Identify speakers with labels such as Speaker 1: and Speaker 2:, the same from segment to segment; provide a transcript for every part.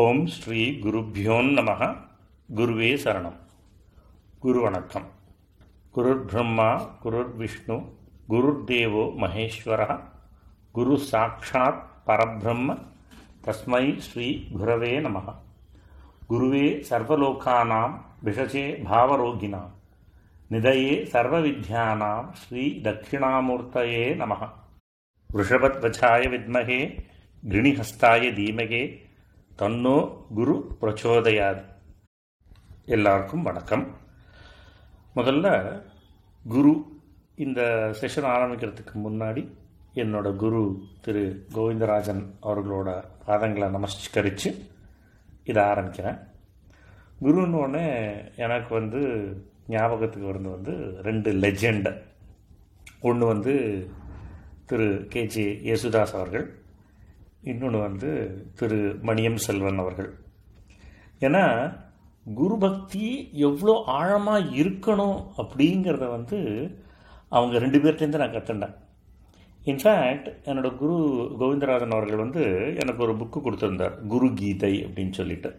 Speaker 1: ஓம் ஸ்ரீ குருப்யோ நம குருவே சரணம் குரு வணக்கம் குருர் பிரம்மா குருர் விஷ்ணு குருர் தேவோ மகேஸ்வர குரு சாட்சாத் பரபிரம்ம தஸ்மை ஸ்ரீ குரவே நம குருவே சர்வலோகானாம் விஷசே பாவரோகிணாம் நிதயே சர்வவித்யானாம் ஸ்ரீ தட்சிணாமூர்த்தயே நமः वृषभध्वजाय विद्महे கிருணிஹஸ்தாய தீமகே தன்னோ குரு பிரச்சோதயாது. எல்லாருக்கும் வணக்கம். முதல்ல குரு இந்த செஷன் ஆரம்பிக்கிறதுக்கு முன்னாடி என்னோட குரு திரு கோவிந்தராஜன் அவர்களோட பாதங்களை நமஸ்கரித்து இதை ஆரம்பிக்கிறேன். குருன்னொடனே எனக்கு வந்து ஞாபகத்துக்கு வந்து வந்து ரெண்டு லெஜெண்ட் ஒன்று வந்து திரு கே ஜே யேசுதாஸ் அவர்கள் இன்னொன்று வந்து திரு மணியம் செல்வன் அவர்கள். ஏன்னா குரு பக்தி எவ்வளோ ஆழமாக இருக்கணும் அப்படிங்கிறத வந்து அவங்க ரெண்டு பேர்ட்டேருந்து நான் கற்றுண்டேன் இன்ஃபேக்ட் என்னோடய குரு கோவிந்தராஜன் அவர்கள் வந்து எனக்கு ஒரு புக்கு கொடுத்துருந்தார். குரு கீதை அப்படின்னு சொல்லிட்டு.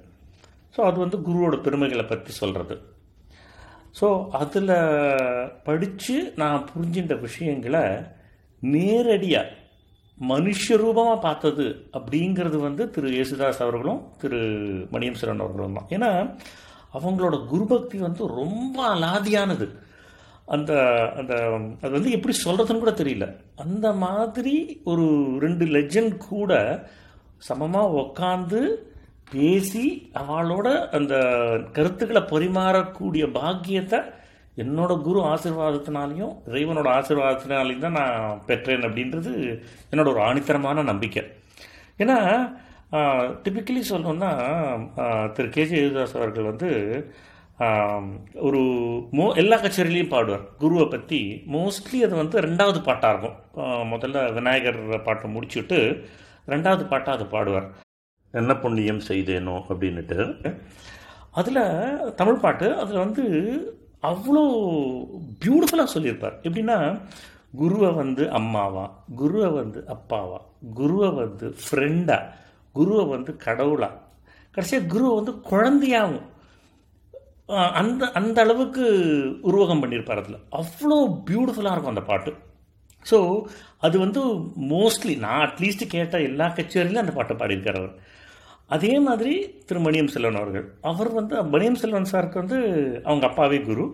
Speaker 1: ஸோ அது வந்து குருவோட பெருமைகளை பற்றி சொல்கிறது ஸோ அதில் படித்து நான் புரிஞ்சின்ற விஷயங்களை நேரடியாக மனுஷ ரூபமாக பார்த்தது அப்படிங்கிறது வந்து திரு யேசுதாஸ் அவர்களும் திரு மணியம் சரண் அவர்களும் தான். ஏன்னா அவங்களோட குருபக்தி வந்து ரொம்ப அலாதியானது. அந்த அந்த அது வந்து எப்படி சொல்கிறதுன்னு கூட தெரியல. அந்த மாதிரி ஒரு ரெண்டு லெஜண்ட் கூட சமமாக உக்காந்து பேசி அவளோட அந்த கருத்துக்களை பரிமாறக்கூடிய பாக்கியத்தை என்னோட குரு ஆசீர்வாதத்தினாலையும் இறைவனோட ஆசீர்வாதத்தினாலையும் தான் நான் பெற்றேன் அப்படின்றது என்னோட ஒரு ஆணித்தரமான நம்பிக்கை. ஏன்னா டிபிக்கலி சொல்லணும்னா திரு கேஜே யேசுதாஸ் அவர்கள் வந்து ஒரு மோ எல்லா கச்சேரிலையும் பாடுவார். குருவை பற்றி மோஸ்ட்லி அது வந்து ரெண்டாவது பாட்டாக இருக்கும். முதல்ல விநாயகர் பாட்டை முடிச்சுட்டு ரெண்டாவது பாட்டாக அது பாடுவார். என்ன புண்ணியம் செய்தேனோ அப்படின்னுட்டு. அதில் தமிழ் பாட்டு அதில் வந்து அவ்வளோ பியூட்டிஃபுல்லாக சொல்லியிருப்பார். எப்படின்னா குருவை வந்து அம்மாவா குருவை வந்து அப்பாவா குருவை வந்து ஃப்ரெண்டா குருவை வந்து கடவுளா. கடைசியாக குருவை வந்து குழந்தையாகவும் அந்த அந்த அளவுக்கு உருவகம் பண்ணியிருப்பார் அதில். அவ்வளோ பியூட்டிஃபுல்லாக இருக்கும் அந்த பாட்டு. ஸோ அது வந்து மோஸ்ட்லி நான் அட்லீஸ்ட் கேட்ட எல்லா கச்சேரியிலும் அந்த பாட்டை பாடியிருக்கார் அவர். அதே மாதிரி திரு மணியம் செல்வன் அவர்கள். அவர் வந்து மணியம் செல்வன் சாருக்கு வந்து அவங்க அப்பாவே குரு.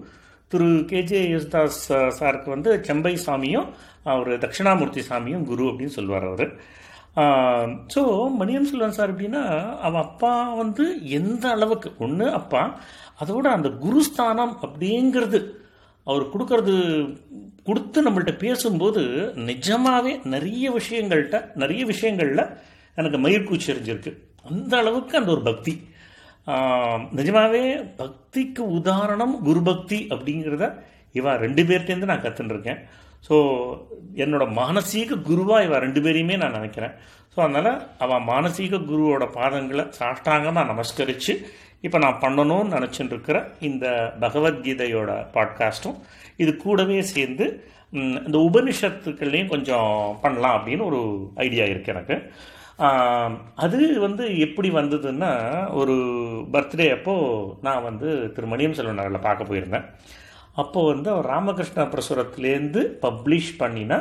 Speaker 1: திரு கேஜே யேசுதாஸ் சாருக்கு வந்து செம்பை சாமியும் அவர் தட்சிணாமூர்த்தி சாமியும் குரு அப்படின்னு சொல்லுவார் அவர். ஸோ மணியம் செல்வன் சார் அப்படின்னா அவன் அப்பா வந்து எந்த அளவுக்கு ஒன்று அப்பா அதோட அந்த குருஸ்தானம் அப்படிங்கிறது அவர் கொடுக்கறது கொடுத்து நம்மள்கிட்ட பேசும்போது நிஜமாகவே நிறைய விஷயங்கள்கிட்ட நிறைய விஷயங்களில் எனக்கு மயிர்கூச்சி எறிஞ்சிருக்கு அந்த அளவுக்கு அந்த ஒரு பக்தி. நிஜமாகவே பக்திக்கு உதாரணம் குரு பக்தி அப்படிங்கிறத இவா ரெண்டு பேர்ட்டேருந்து நான் கற்றுட்டுருக்கேன் ஸோ என்னோட மானசீக குருவாக இவா ரெண்டு பேரையுமே நான் நினைக்கிறேன். ஸோ அதனால் அவன் மானசீக குருவோட பாதங்களை சாஷ்டாங்கமாக நமஸ்கரித்து இப்போ நான் பண்ணணும்னு நினச்சிட்டு இருக்கிற இந்த பகவத்கீதையோட பாட்காஸ்ட்டும் இது கூடவே சேர்ந்து இந்த உபனிஷத்துக்கள்லேயும் கொஞ்சம் பண்ணலாம் அப்படின்னு ஒரு ஐடியா இருக்குது எனக்கு. அது வந்து எப்படி வந்ததுன்னா ஒரு பர்த்டே அப்போது நான் வந்து திரு மணியம் செல்வன் நகரில் பார்க்க போயிருந்தேன். அப்போது வந்து அவர் ராமகிருஷ்ண பிரசுரத்துலேருந்து பப்ளிஷ் பண்ணின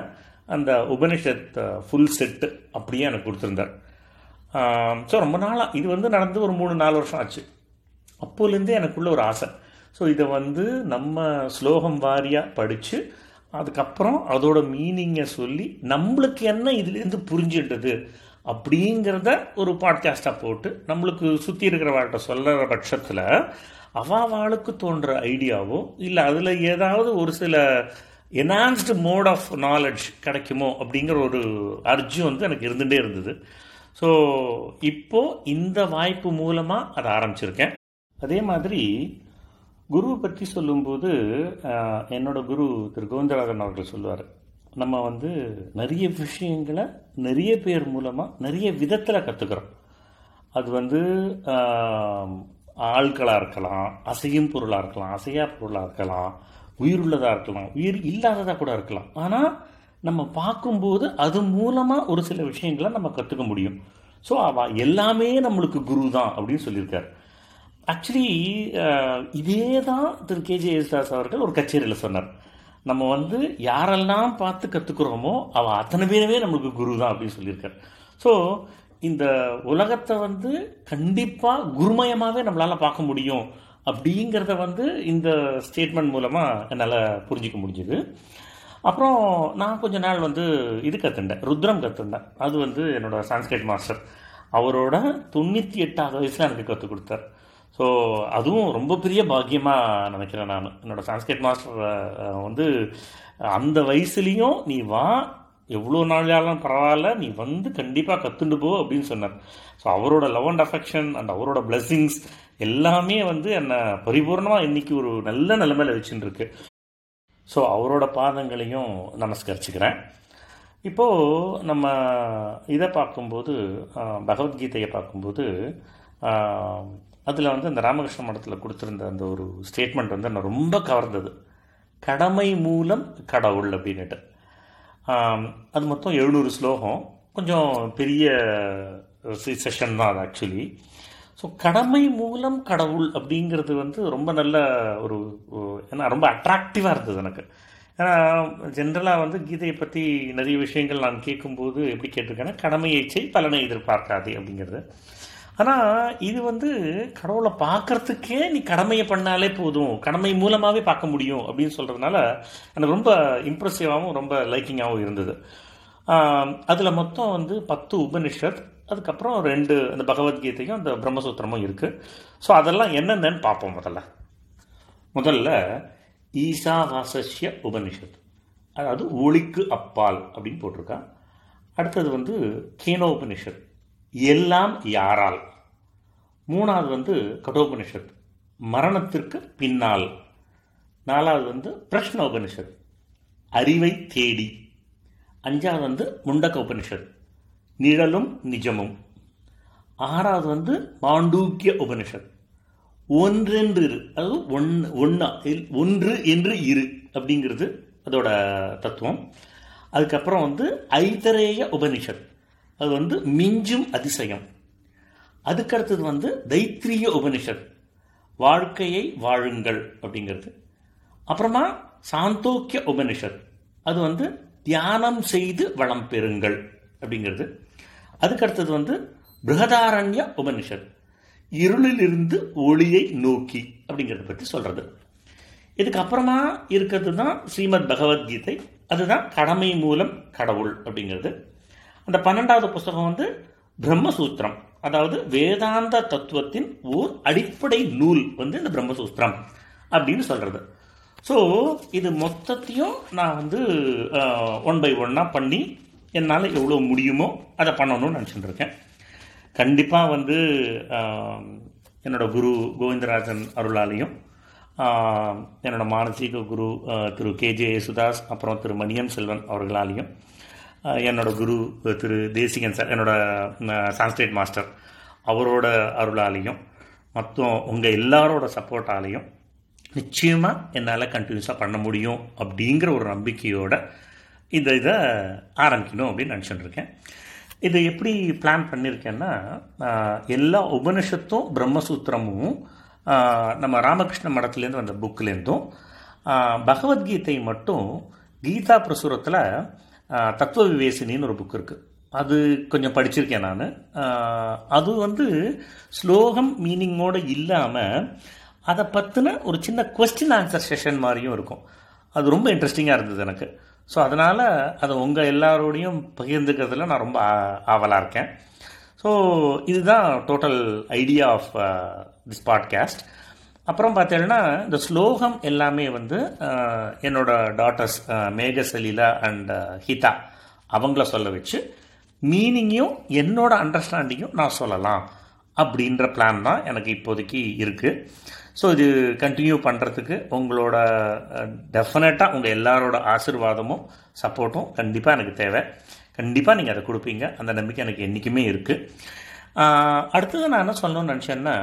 Speaker 1: அந்த உபனிஷத் ஃபுல் செட்டு அப்படியே எனக்கு கொடுத்துருந்தார். ஸோ ரொம்ப நாளாக இது வந்து நடந்து ஒரு மூணு நாலு வருஷம் ஆச்சு. அப்போலேருந்தே எனக்குள்ள ஒரு ஆசை. ஸோ இதை வந்து நம்ம ஸ்லோகம் வாரியாக படித்து அதுக்கப்புறம் அதோட மீனிங்கை சொல்லி நம்மளுக்கு என்ன இதுலேருந்து புரிஞ்சிட்டது அப்படிங்கிறத ஒரு பாட்காஸ்டாக போட்டு நம்மளுக்கு சுற்றி இருக்கிறவர்கிட்ட சொல்கிற பட்சத்தில் அவாவாளுக்கு தோன்ற ஐடியாவோ இல்லை அதில் ஏதாவது ஒரு சில என்ஹான்ஸ்டு மோட் ஆஃப் நாலெட்ஜ் கிடைக்குமோ அப்படிங்கிற ஒரு அர்ஜும் வந்து எனக்கு இருந்துகிட்டே இருந்தது. ஸோ இப்போது இந்த வாய்ப்பு மூலமாக அதை ஆரம்பிச்சிருக்கேன். அதே மாதிரி குருவை பற்றி சொல்லும்போது என்னோட குரு திரு. கோவிந்தராஜன் அவர்கள் சொல்லுவார் நம்ம வந்து நிறைய விஷயங்களை நிறைய பேர் மூலமாக நிறைய விதத்தில் கற்றுக்குறோம் அது வந்து ஆட்களாக இருக்கலாம் அசையும் பொருளாக இருக்கலாம் அசையா பொருளாக இருக்கலாம் உயிருள்ளதாக இருக்கலாம் உயிர் இல்லாததாக கூட இருக்கலாம். ஆனால் நம்ம பார்க்கும்போது அது மூலமாக ஒரு சில விஷயங்களை நம்ம கற்றுக்க முடியும். ஸோ அவ எல்லாமே நம்மளுக்கு குரு தான் அப்படின்னு சொல்லியிருக்காரு. ஆக்சுவலி இதே தான் திரு கேஜே யேசுதாஸ் அவர்கள் ஒரு கச்சேரியில் சொன்னார். நம்ம வந்து யாரெல்லாம் பார்த்து கற்றுக்குறோமோ அவள் அத்தனை பேருமே நம்மளுக்கு குரு தான் அப்படின்னு சொல்லியிருக்காரு. ஸோ இந்த உலகத்தை வந்து கண்டிப்பாக குருமயமாகவே நம்மளால் பார்க்க முடியும் அப்படிங்கிறத வந்து இந்த ஸ்டேட்மெண்ட் மூலமாக என்னால் புரிஞ்சிக்க முடிஞ்சுது. அப்புறம் நான் கொஞ்ச நாள் வந்து இது கற்றுண்டேன் ருத்ரம் கற்றுண்டேன் அது வந்து என்னோட சான்ஸ்கிரிட் மாஸ்டர் அவரோட தொண்ணூற்றி எட்டாவது வயசில் எனக்கு கற்றுக் கொடுத்தார். ஸோ அதுவும் ரொம்ப பெரிய பாக்கியமாக நினைக்கிறேன் நான். என்னோடய சான்ஸ்கிரிட் மாஸ்டர் வந்து அந்த வயசுலேயும் நீ வா எவ்வளோ நாளாலும் பரவாயில்ல நீ வந்து கண்டிப்பாக கற்றுண்டு போ அப்படின்னு சொன்னார். ஸோ அவரோட லவ் அண்ட் அஃபெக்ஷன் அண்ட் அவரோட பிளெஸ்ஸிங்ஸ் எல்லாமே வந்து என்னை பரிபூர்ணமாக இன்னைக்கு ஒரு நல்ல நிலைமையில் வச்சுட்டுருக்கு ஸோ அவரோட பாதங்களையும் நமஸ்கரிச்சுக்கிறேன். இப்போது நம்ம இதை பார்க்கும்போது பகவத்கீதையை பார்க்கும்போது அதில் வந்து அந்த ராமகிருஷ்ண மடத்தில் கொடுத்துருந்த அந்த ஒரு ஸ்டேட்மெண்ட் வந்து நான் ரொம்ப கவர்ந்தது. கடமை மூலம் கடவுள் அப்படின்னுட்டு. அது மொத்தம் எழுநூறு ஸ்லோகம். கொஞ்சம் பெரிய செஷன் தான் அது ஆக்சுவலி ஸோ கடமை மூலம் கடவுள் அப்படிங்கிறது வந்து ரொம்ப நல்ல ஒரு ஒரு- ஏன்னா ரொம்ப அட்ராக்டிவாக இருந்தது எனக்கு. ஏன்னா ஜென்ரலாக வந்து கீதையை பற்றி நிறைய விஷயங்கள் நான் கேட்கும்போது எப்படி கேட்டிருக்கேன்னா கடமையை செய் பலனை எதிர்பார்க்காதே அப்படிங்கிறது. ஆனால் இது வந்து கடவுளை பார்க்கறதுக்கே நீ கடமையை பண்ணாலே போதும். கடமை மூலமாகவே பார்க்க முடியும் அப்படின்னு சொல்கிறதுனால எனக்கு ரொம்ப இம்ப்ரெசிவாகவும் ரொம்ப லைக்கிங்காகவும் இருந்தது. அதில் மொத்தம் வந்து பத்து உபனிஷத் அதுக்கப்புறம் ரெண்டு அந்த பகவத்கீதையும் அந்த பிரம்மசூத்திரமும் இருக்குது ஸோ அதெல்லாம் என்னென்னன்னு பார்ப்போம் முதல்ல. முதல்ல ஈசாவாசஸ்ய உபனிஷத் அதாவது ஒளிக்கு அப்பால் அப்படின்னு போட்டிருக்கா. அடுத்தது வந்து கேனோபனிஷத் எல்லாம் யாரால்? மூணாவது வந்து கடோபனிஷத் மரணத்திற்கு பின்னால். நாலாவது வந்து பிரஷ்ன உபனிஷத் அறிவை தேடி. அஞ்சாவது வந்து முண்டக்க உபனிஷத் நிழலும் நிஜமும். ஆறாவது வந்து மாண்டூக்கிய உபனிஷத். ஒன்றென்று இரு. அதாவது ஒன்று ஒன்றா ஒன்று என்று இரு அப்படிங்கிறது அதோட தத்துவம். அதுக்கப்புறம் வந்து ஐதரேய உபனிஷத். அது வந்து மிஞ்சும் அதிசயம். அதுக்கடுத்தது வந்து தைத்திரிய உபனிஷத். வாழ்க்கையை வாழுங்கள் அப்படிங்கிறது. அப்புறமா சாந்தோக்கிய உபனிஷத். அது வந்து தியானம் செய்து வளம் பெறுங்கள் அப்படிங்கிறது. அதுக்கடுத்தது வந்து பிருகதாரண்ய உபனிஷத். இருளிலிருந்து ஒளியை நோக்கி அப்படிங்கிறத பற்றி சொல்கிறது இதுக்கப்புறமா இருக்கிறது தான் ஸ்ரீமத் பகவத்கீதை. அதுதான் கடமை மூலம் கடவுள் அப்படிங்கிறது. அந்த பன்னெண்டாவது புஸ்தகம் வந்து பிரம்மசூத்திரம். அதாவது வேதாந்த தத்துவத்தின் ஓர் அடிப்படை நூல் வந்து இந்த பிரம்மசூத்திரம் அப்படின்னு சொல்கிறது ஸோ இது மொத்தத்தையும் நான் வந்து ஒன் பை ஒன்னாக பண்ணி என்னால் எவ்வளோ முடியுமோ அதை பண்ணணும்னு நினச்சிட்டு இருக்கேன் கண்டிப்பாக வந்து என்னோடய குரு கோவிந்தராஜன் அருளாலையும் என்னோடய மானசீக குரு திரு கேஜே யேசுதாஸ் அப்புறம் திரு மணியம் செல்வன் அவர்களாலையும் என்னோட குரு திரு தேசிகன் சார் என்னோட சான்ஸ்கிரிட் மாஸ்டர் அவரோட அருளாலையும் மொத்தம் உங்கள் எல்லாரோட சப்போர்ட்டாலையும் நிச்சயமாக என்னால் கண்டினியூஸாக பண்ண முடியும் அப்படிங்கிற ஒரு நம்பிக்கையோட இந்த இதை ஆரம்பிக்கணும் அப்படின்னு நினச்சிட்டு இருக்கேன் இது எப்படி பிளான் பண்ணியிருக்கேன்னா எல்லா உபனிஷத்தும் பிரம்மசூத்திரமும் நம்ம ராமகிருஷ்ண மடத்துலேருந்து வந்த புக்லேருந்தும் பகவத்கீதை மட்டும் கீதா பிரசுரத்தில் தத்துவ விவேசினின்னு ஒரு புக் இருக்குது அது கொஞ்சம் படிச்சிருக்கேன் நான். அது வந்து ஸ்லோகம் மீனிங்கோடு இல்லாமல் அதை பற்றின ஒரு சின்ன கொஸ்டின் ஆன்சர் செஷன் மாதிரியும் இருக்கும். அது ரொம்ப இன்ட்ரெஸ்டிங்காக இருந்தது எனக்கு. ஸோ அதனால் அதை உங்கள் எல்லாரோடையும் பகிர்ந்துக்கிறதுல நான் ரொம்ப ஆ- இருக்கேன். ஸோ இதுதான் total idea of this podcast அப்புறம் பார்த்தீங்கன்னா இந்த ஸ்லோகம் எல்லாமே வந்து என்னோட டாட்டர்ஸ் மேகசலீலா அண்ட் ஹிதா அவங்கள சொல்ல வச்சு மீனிங்கையும் என்னோட அண்டர்ஸ்டாண்டிங்கும் நான் சொல்லலாம். அப்படின்ற பிளான் தான் எனக்கு இப்போதைக்கு இருக்குது ஸோ இது கண்டினியூ பண்ணுறதுக்கு உங்களோட டெஃபினட்டாக உங்கள் எல்லாரோட ஆசீர்வாதமும் சப்போர்ட்டும் கண்டிப்பாக எனக்கு தேவை. கண்டிப்பாக நீங்கள் அதை கொடுப்பீங்க. அந்த நம்பிக்கை எனக்கு என்றைக்குமே இருக்குது அடுத்தது நான் என்ன சொல்லணும்னு நினச்சேன்னா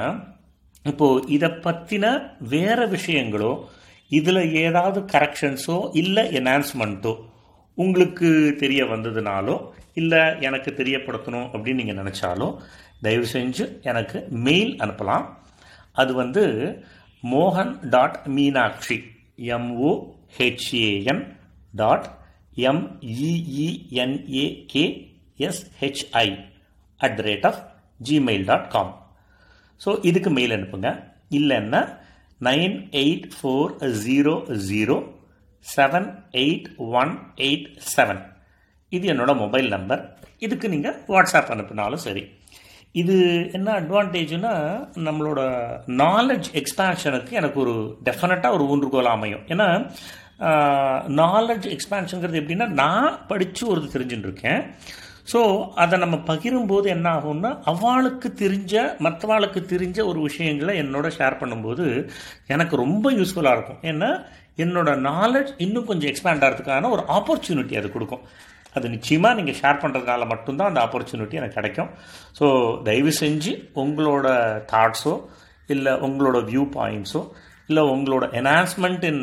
Speaker 1: இப்போது இதை பற்றின வேறு விஷயங்களோ இதில் ஏதாவது கரெக்ஷன்ஸோ இல்லை என்ஹான்ஸ்மெண்ட்டோ உங்களுக்கு தெரிய வந்ததுனாலோ இல்லை எனக்கு தெரியப்படுத்தணும் அப்படின்னு நீங்கள் நினச்சாலோ தயவு செஞ்சு எனக்கு மெயில் அனுப்பலாம். அது வந்து மோகன் dot Meenakshi எம்ஓஹெச்ஏஎன் dot எம்இஇஎன்ஏகேஎஸ்ஹெச்ஐ at the rate of Gmail dot com so இதுக்கு மெயில் அனுப்புங்க. இல்லைன்னா nine eight four zero zero seven eight one eight seven இது என்னோட மொபைல் நம்பர் இதுக்கு நீங்கள் வாட்ஸ்அப் அனுப்பினாலும் சரி. இது என்ன அட்வான்டேஜ்னா நம்மளோட நாலெட்ஜ் எக்ஸ்பேன்ஷனுக்கு எனக்கு ஒரு டெஃபினட்டாக ஒரு ஊன்றுகோல் அமையும். ஏன்னா நாலெட்ஜ் எக்ஸ்பேன்ஷனுங்கிறது எப்படின்னா நான் படித்து ஒரு தெரிஞ்சுட்டு இருக்கேன். ஸோ அதை நம்ம பகிரும்போது என்ன ஆகும்னா அவளுக்கு தெரிஞ்ச மற்றவாளுக்கு தெரிஞ்ச ஒரு விஷயங்களை என்னோட ஷேர் பண்ணும்போது எனக்கு ரொம்ப யூஸ்ஃபுல்லாக இருக்கும். ஏன்னா என்னோட நாலேஜ் இன்னும் கொஞ்சம் எக்ஸ்பேண்ட் ஆகிறதுக்கான ஒரு ஆப்பர்ச்சுனிட்டி அது கொடுக்கும். அது நிச்சயமாக நீங்கள் ஷேர் பண்ணுறதுனால மட்டும்தான் அந்த ஆப்பர்ச்சுனிட்டி எனக்கு கிடைக்கும். ஸோ தயவு செஞ்சு உங்களோட தாட்ஸோ இல்லை உங்களோட வியூ பாயிண்ட்ஸோ இல்லை உங்களோட என்ஹான்ஸ்மெண்ட் இன்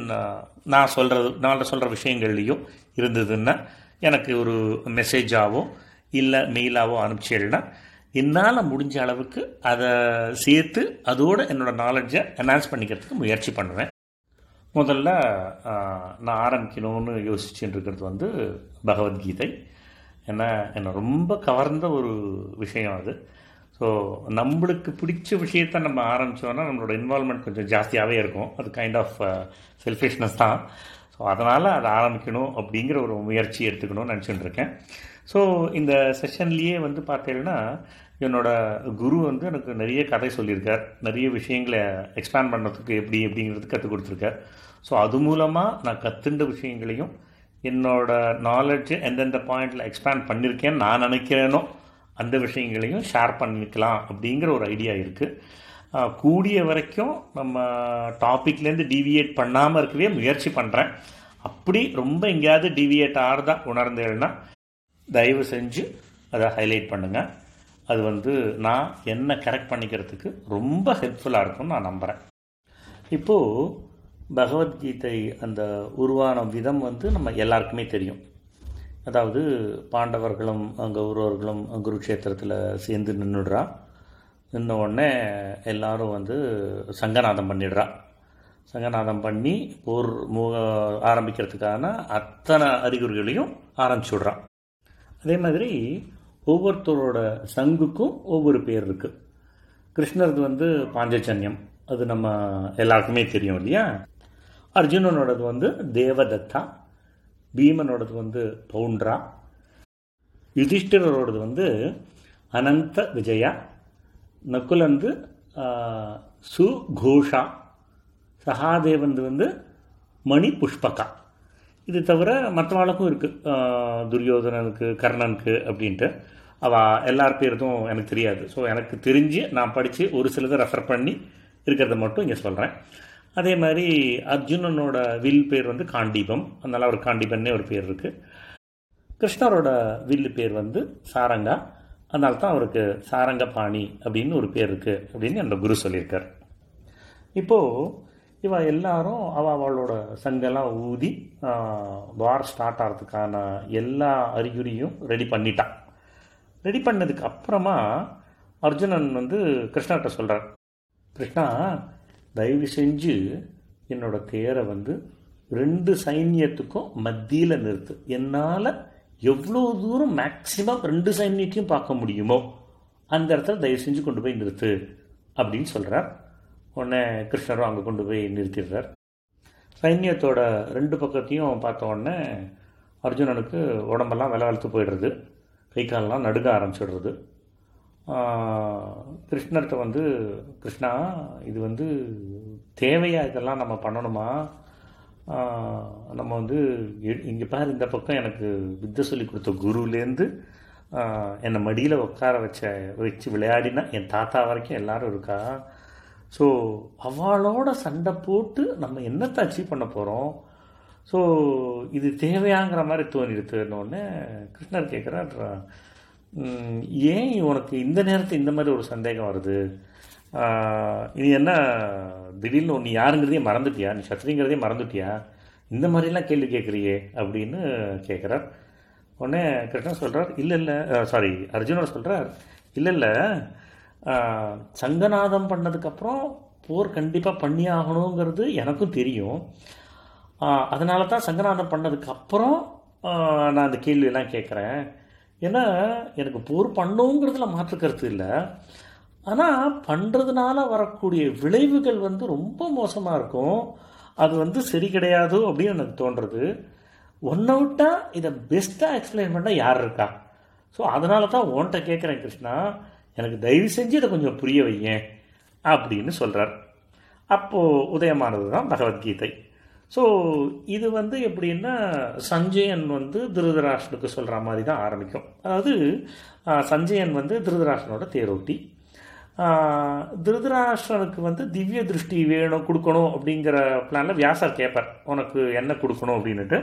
Speaker 1: நான் சொல்கிறது நான் சொல்கிற விஷயங்கள்லையோ இருந்ததுன்னா எனக்கு ஒரு மெசேஜாவோ இல்லை மெயிலாவோ அனுப்பிச்சிடனா என்னால் முடிஞ்ச அளவுக்கு அதை சேர்த்து அதோடு என்னோடய நாலேஜை என்ஹான்ஸ் பண்ணிக்கிறதுக்கு முயற்சி பண்ணுவேன். முதல்ல நான் ஆரம்பிக்கணும்னு யோசிச்சுட்டு இருக்கிறது வந்து பகவத்கீதை. ஏன்னா என்னை ரொம்ப கவர்ந்த ஒரு விஷயம் அது. ஸோ நம்மளுக்கு பிடிச்ச விஷயத்த நம்ம ஆரம்பித்தோன்னா நம்மளோட இன்வால்மெண்ட் கொஞ்சம் ஜாஸ்தியாகவே இருக்கும். அது கைண்ட் ஆஃப் செல்ஃபிஷ்னஸ் தான். ஸோ அதனால் அதை ஆரம்பிக்கணும் அப்படிங்கிற ஒரு முயற்சி எடுத்துக்கணும்னு நினச்சிட்டு இருக்கேன் ஸோ இந்த செஷன்லேயே வந்து பார்த்தீங்கன்னா என்னோட குரு வந்து எனக்கு நிறைய கதை சொல்லியிருக்கார். நிறைய விஷயங்களை எக்ஸ்பேண்ட் பண்ணுறதுக்கு எப்படி எப்படிங்கிறது கற்றுக் கொடுத்துருக்கார். ஸோ அது மூலமாக நான் கற்றுண்ட விஷயங்களையும் என்னோட நாலேஜ் எந்தெந்த பாயிண்டில் எக்ஸ்பேண்ட் பண்ணியிருக்கேன்னு நான் நினைக்கிறேனோ அந்த விஷயங்களையும் ஷேர் பண்ணிக்கலாம் அப்படிங்கிற ஒரு ஐடியா இருக்குது கூடிய வரைக்கும் நம்ம டாப்பிக்லேருந்து டிவியேட் பண்ணாமல் இருக்கவே முயற்சி பண்ணுறேன் அப்படி ரொம்ப எங்கேயாவது டிவியேட் ஆறுதான் உணர்ந்தேன்னா தயவு செஞ்சு அதை ஹைலைட் பண்ணுங்கள் அது வந்து நான் என்ன கரெக்ட் பண்ணிக்கிறதுக்கு ரொம்ப ஹெல்ப்ஃபுல்லாக இருக்கும்னு நான் நம்புகிறேன் இப்போது பகவத்கீதை அந்த உருவான விதம் வந்து நம்ம எல்லாருக்குமே தெரியும். அதாவது பாண்டவர்களும் கௌரவர்களும் குருக்ஷேத்திரத்தில் சேர்ந்து நின்றுடுறா நின்ன உடனே எல்லாரும் வந்து சங்கநாதம் பண்ணிடுறா. சங்கநாதம் பண்ணி போர் மு ஆரம்பிக்கிறதுக்கான அத்தனை அறிகுறிகளையும் ஆரம்பிச்சு விட்றான் அதே மாதிரி ஒவ்வொருத்தரோட சங்குக்கும் ஒவ்வொரு பேர் இருக்குது கிருஷ்ணரது வந்து பாஞ்சஜன்யம். அது நம்ம எல்லாருக்குமே தெரியும் இல்லையா? அர்ஜுனனோடது வந்து தேவதத்தா. பீமனோடது வந்து பவுண்ட்ரா. யுதிஷ்டிரரோடது வந்து அனந்த விஜயா. நக்குலந்து சுகோஷா. சகாதேவன் வந்து மணி புஷ்பகா இது தவிர மற்றவாளுக்கும் இருக்குது துரியோதனனுக்கு கர்ணனுக்கு அப்படின்ட்டு. அவள் எல்லார் பேருதும் எனக்கு தெரியாது. ஸோ எனக்கு தெரிஞ்சு நான் படித்து ஒரு சிலதை ரெஃபர் பண்ணி இருக்கிறத மட்டும் இங்கே சொல்கிறேன் அதே மாதிரி அர்ஜுனனோட வில் பேர் வந்து காண்டீபம். அதனால் அவர் காண்டீபன்னே ஒரு பேர் இருக்குது கிருஷ்ணரோட வில்லு பேர் வந்து சாரங்கா. அதனால தான் அவருக்கு சாரங்கபாணி அப்படின்னு ஒரு பேர் இருக்குது அப்படின்னு என்னோட குரு சொல்லியிருக்கார். இப்போது இவ எல்லாரும் அவள் அவளோட சங்கெல்லாம் ஊதி வார் ஸ்டார்ட் ஆகிறதுக்கான எல்லா அறிகுறியும் ரெடி பண்ணிட்டான் ரெடி பண்ணதுக்கு அப்புறமா அர்ஜுனன் வந்து கிருஷ்ணர்கிட்ட சொல்கிறார் கிருஷ்ணா தயவு செஞ்சு என்னோட தேரை வந்து ரெண்டு சைன்யத்துக்கும் மத்தியில் நிறுத்து. என்னால் எவ்வளோ தூரம் மேக்சிமம் ரெண்டு சைன்யத்தையும் பார்க்க முடியுமோ அந்த இடத்துல தயவு செஞ்சு கொண்டு போய் நிறுத்து அப்படின்னு சொல்கிறார் உடனே கிருஷ்ணரும் அங்கே கொண்டு போய் நிறுத்திடுறார். சைன்யத்தோட ரெண்டு பக்கத்தையும் பார்த்த உடனே அர்ஜுனனுக்கு உடம்பெல்லாம் வில வளர்த்து போயிடுறது. கை காலெல்லாம் நடுங்க ஆரம்பிச்சிடுறது. கிருஷ்ணர்கிட்ட வந்து கிருஷ்ணா இது வந்து தேவையாக இதெல்லாம் நம்ம பண்ணணுமா? நம்ம வந்து இங்கே பாரு இந்த பக்கம் எனக்கு வித்தை சொல்லி கொடுத்த குருலேருந்து என்னை மடியில் உட்கார வச்ச வச்சு விளையாடினா என் தாத்தா வரைக்கும் எல்லாரும் இருக்கா? ஸோ அவளோட சண்டை போட்டு நம்ம என்னத்தை அச்சீவ் பண்ண போகிறோம் ஸோ இது தேவையாங்கிற மாதிரி தோணிடுத்துன்னொடனே கிருஷ்ணர் கேட்குறார் ஏன் உனக்கு இந்த நேரத்தில் இந்த மாதிரி ஒரு சந்தேகம் வருது? இது என்ன திடீர்னு நீ யாருங்கிறதே மறந்துட்டியா? நீ சத்திரிங்கிறதே மறந்துட்டியா? இந்த மாதிரிலாம் கேள்வி கேட்குறியே அப்படின்னு கேட்குறார் உடனே கிருஷ்ணன் சொல்கிறார் இல்லை இல்லை சாரி அர்ஜுனர் சொல்கிறார் இல்லை இல்லை சங்கநாதம் பண்ணதுக்கப்புறம் போர் கண்டிப்பாக பண்ணி ஆகணுங்கிறது எனக்கும் தெரியும். அதனால தான் சங்கநாதம் பண்ணதுக்கப்புறம் நான் அந்த கேள்வியெல்லாம் கேட்குறேன். ஏன்னா எனக்கு போர் பண்ணுங்கிறதுல மாற்று கருத்து இல்லை. ஆனால் பண்ணுறதுனால வரக்கூடிய விளைவுகள் வந்து ரொம்ப மோசமாக இருக்கும். அது வந்து சரி கிடையாது அப்படின்னு எனக்கு தோன்றுறது ஒன் அவுட்டாக இதை பெஸ்ட்டாக எக்ஸ்பிளைன் பண்ணால் யார் இருக்கா? ஸோ அதனால தான் உன்கிட்ட கேட்குறேன் கிருஷ்ணா. எனக்கு தயவு செஞ்சு இதை கொஞ்சம் புரிய வைங்க அப்படின்னு சொல்கிறார் அப்போது உதயமானது தான் பகவத்கீதை. ஸோ இது வந்து எப்படின்னா சஞ்சயன் வந்து திருதராஷ்டனுக்கு சொல்கிற மாதிரி தான் ஆரம்பிக்கும். அதாவது சஞ்சயன் வந்து திருதராஷ்டனோட தேரோட்டி. திருதராஷ்டனுக்கு வந்து திவ்ய திருஷ்டி வேணும் கொடுக்கணும் அப்படிங்கிற பிளானில் வியாசர் கேட்பார் உனக்கு என்ன கொடுக்கணும் அப்படின்னுட்டு.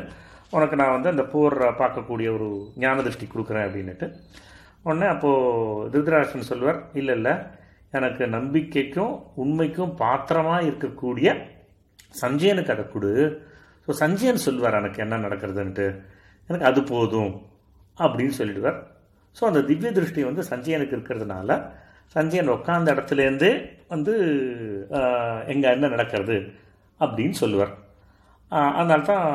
Speaker 1: உனக்கு நான் வந்து அந்த போர் பார்க்கக்கூடிய ஒரு ஞான திருஷ்டி கொடுக்குறேன் அப்படின்னுட்டு. உடனே அப்போது திருதராஷ்டன் சொல்வார் இல்லை இல்லை. எனக்கு நம்பிக்கைக்கும் உண்மைக்கும் பாத்திரமாக இருக்கக்கூடிய சஞ்சயனுக்கு அதை கொடு. ஸோ சஞ்சயன் சொல்வார் எனக்கு என்ன நடக்கிறதுன்ட்டு? எனக்கு அது போதும். அப்படின்னு சொல்லிடுவார். ஸோ அந்த திவ்ய திருஷ்டி வந்து சஞ்சயனுக்கு இருக்கிறதுனால சஞ்சயன் உட்காந்த இடத்துலேருந்தே வந்து எங்கே என்ன நடக்கிறது. அப்படின்னு சொல்லுவார். அதனால தான்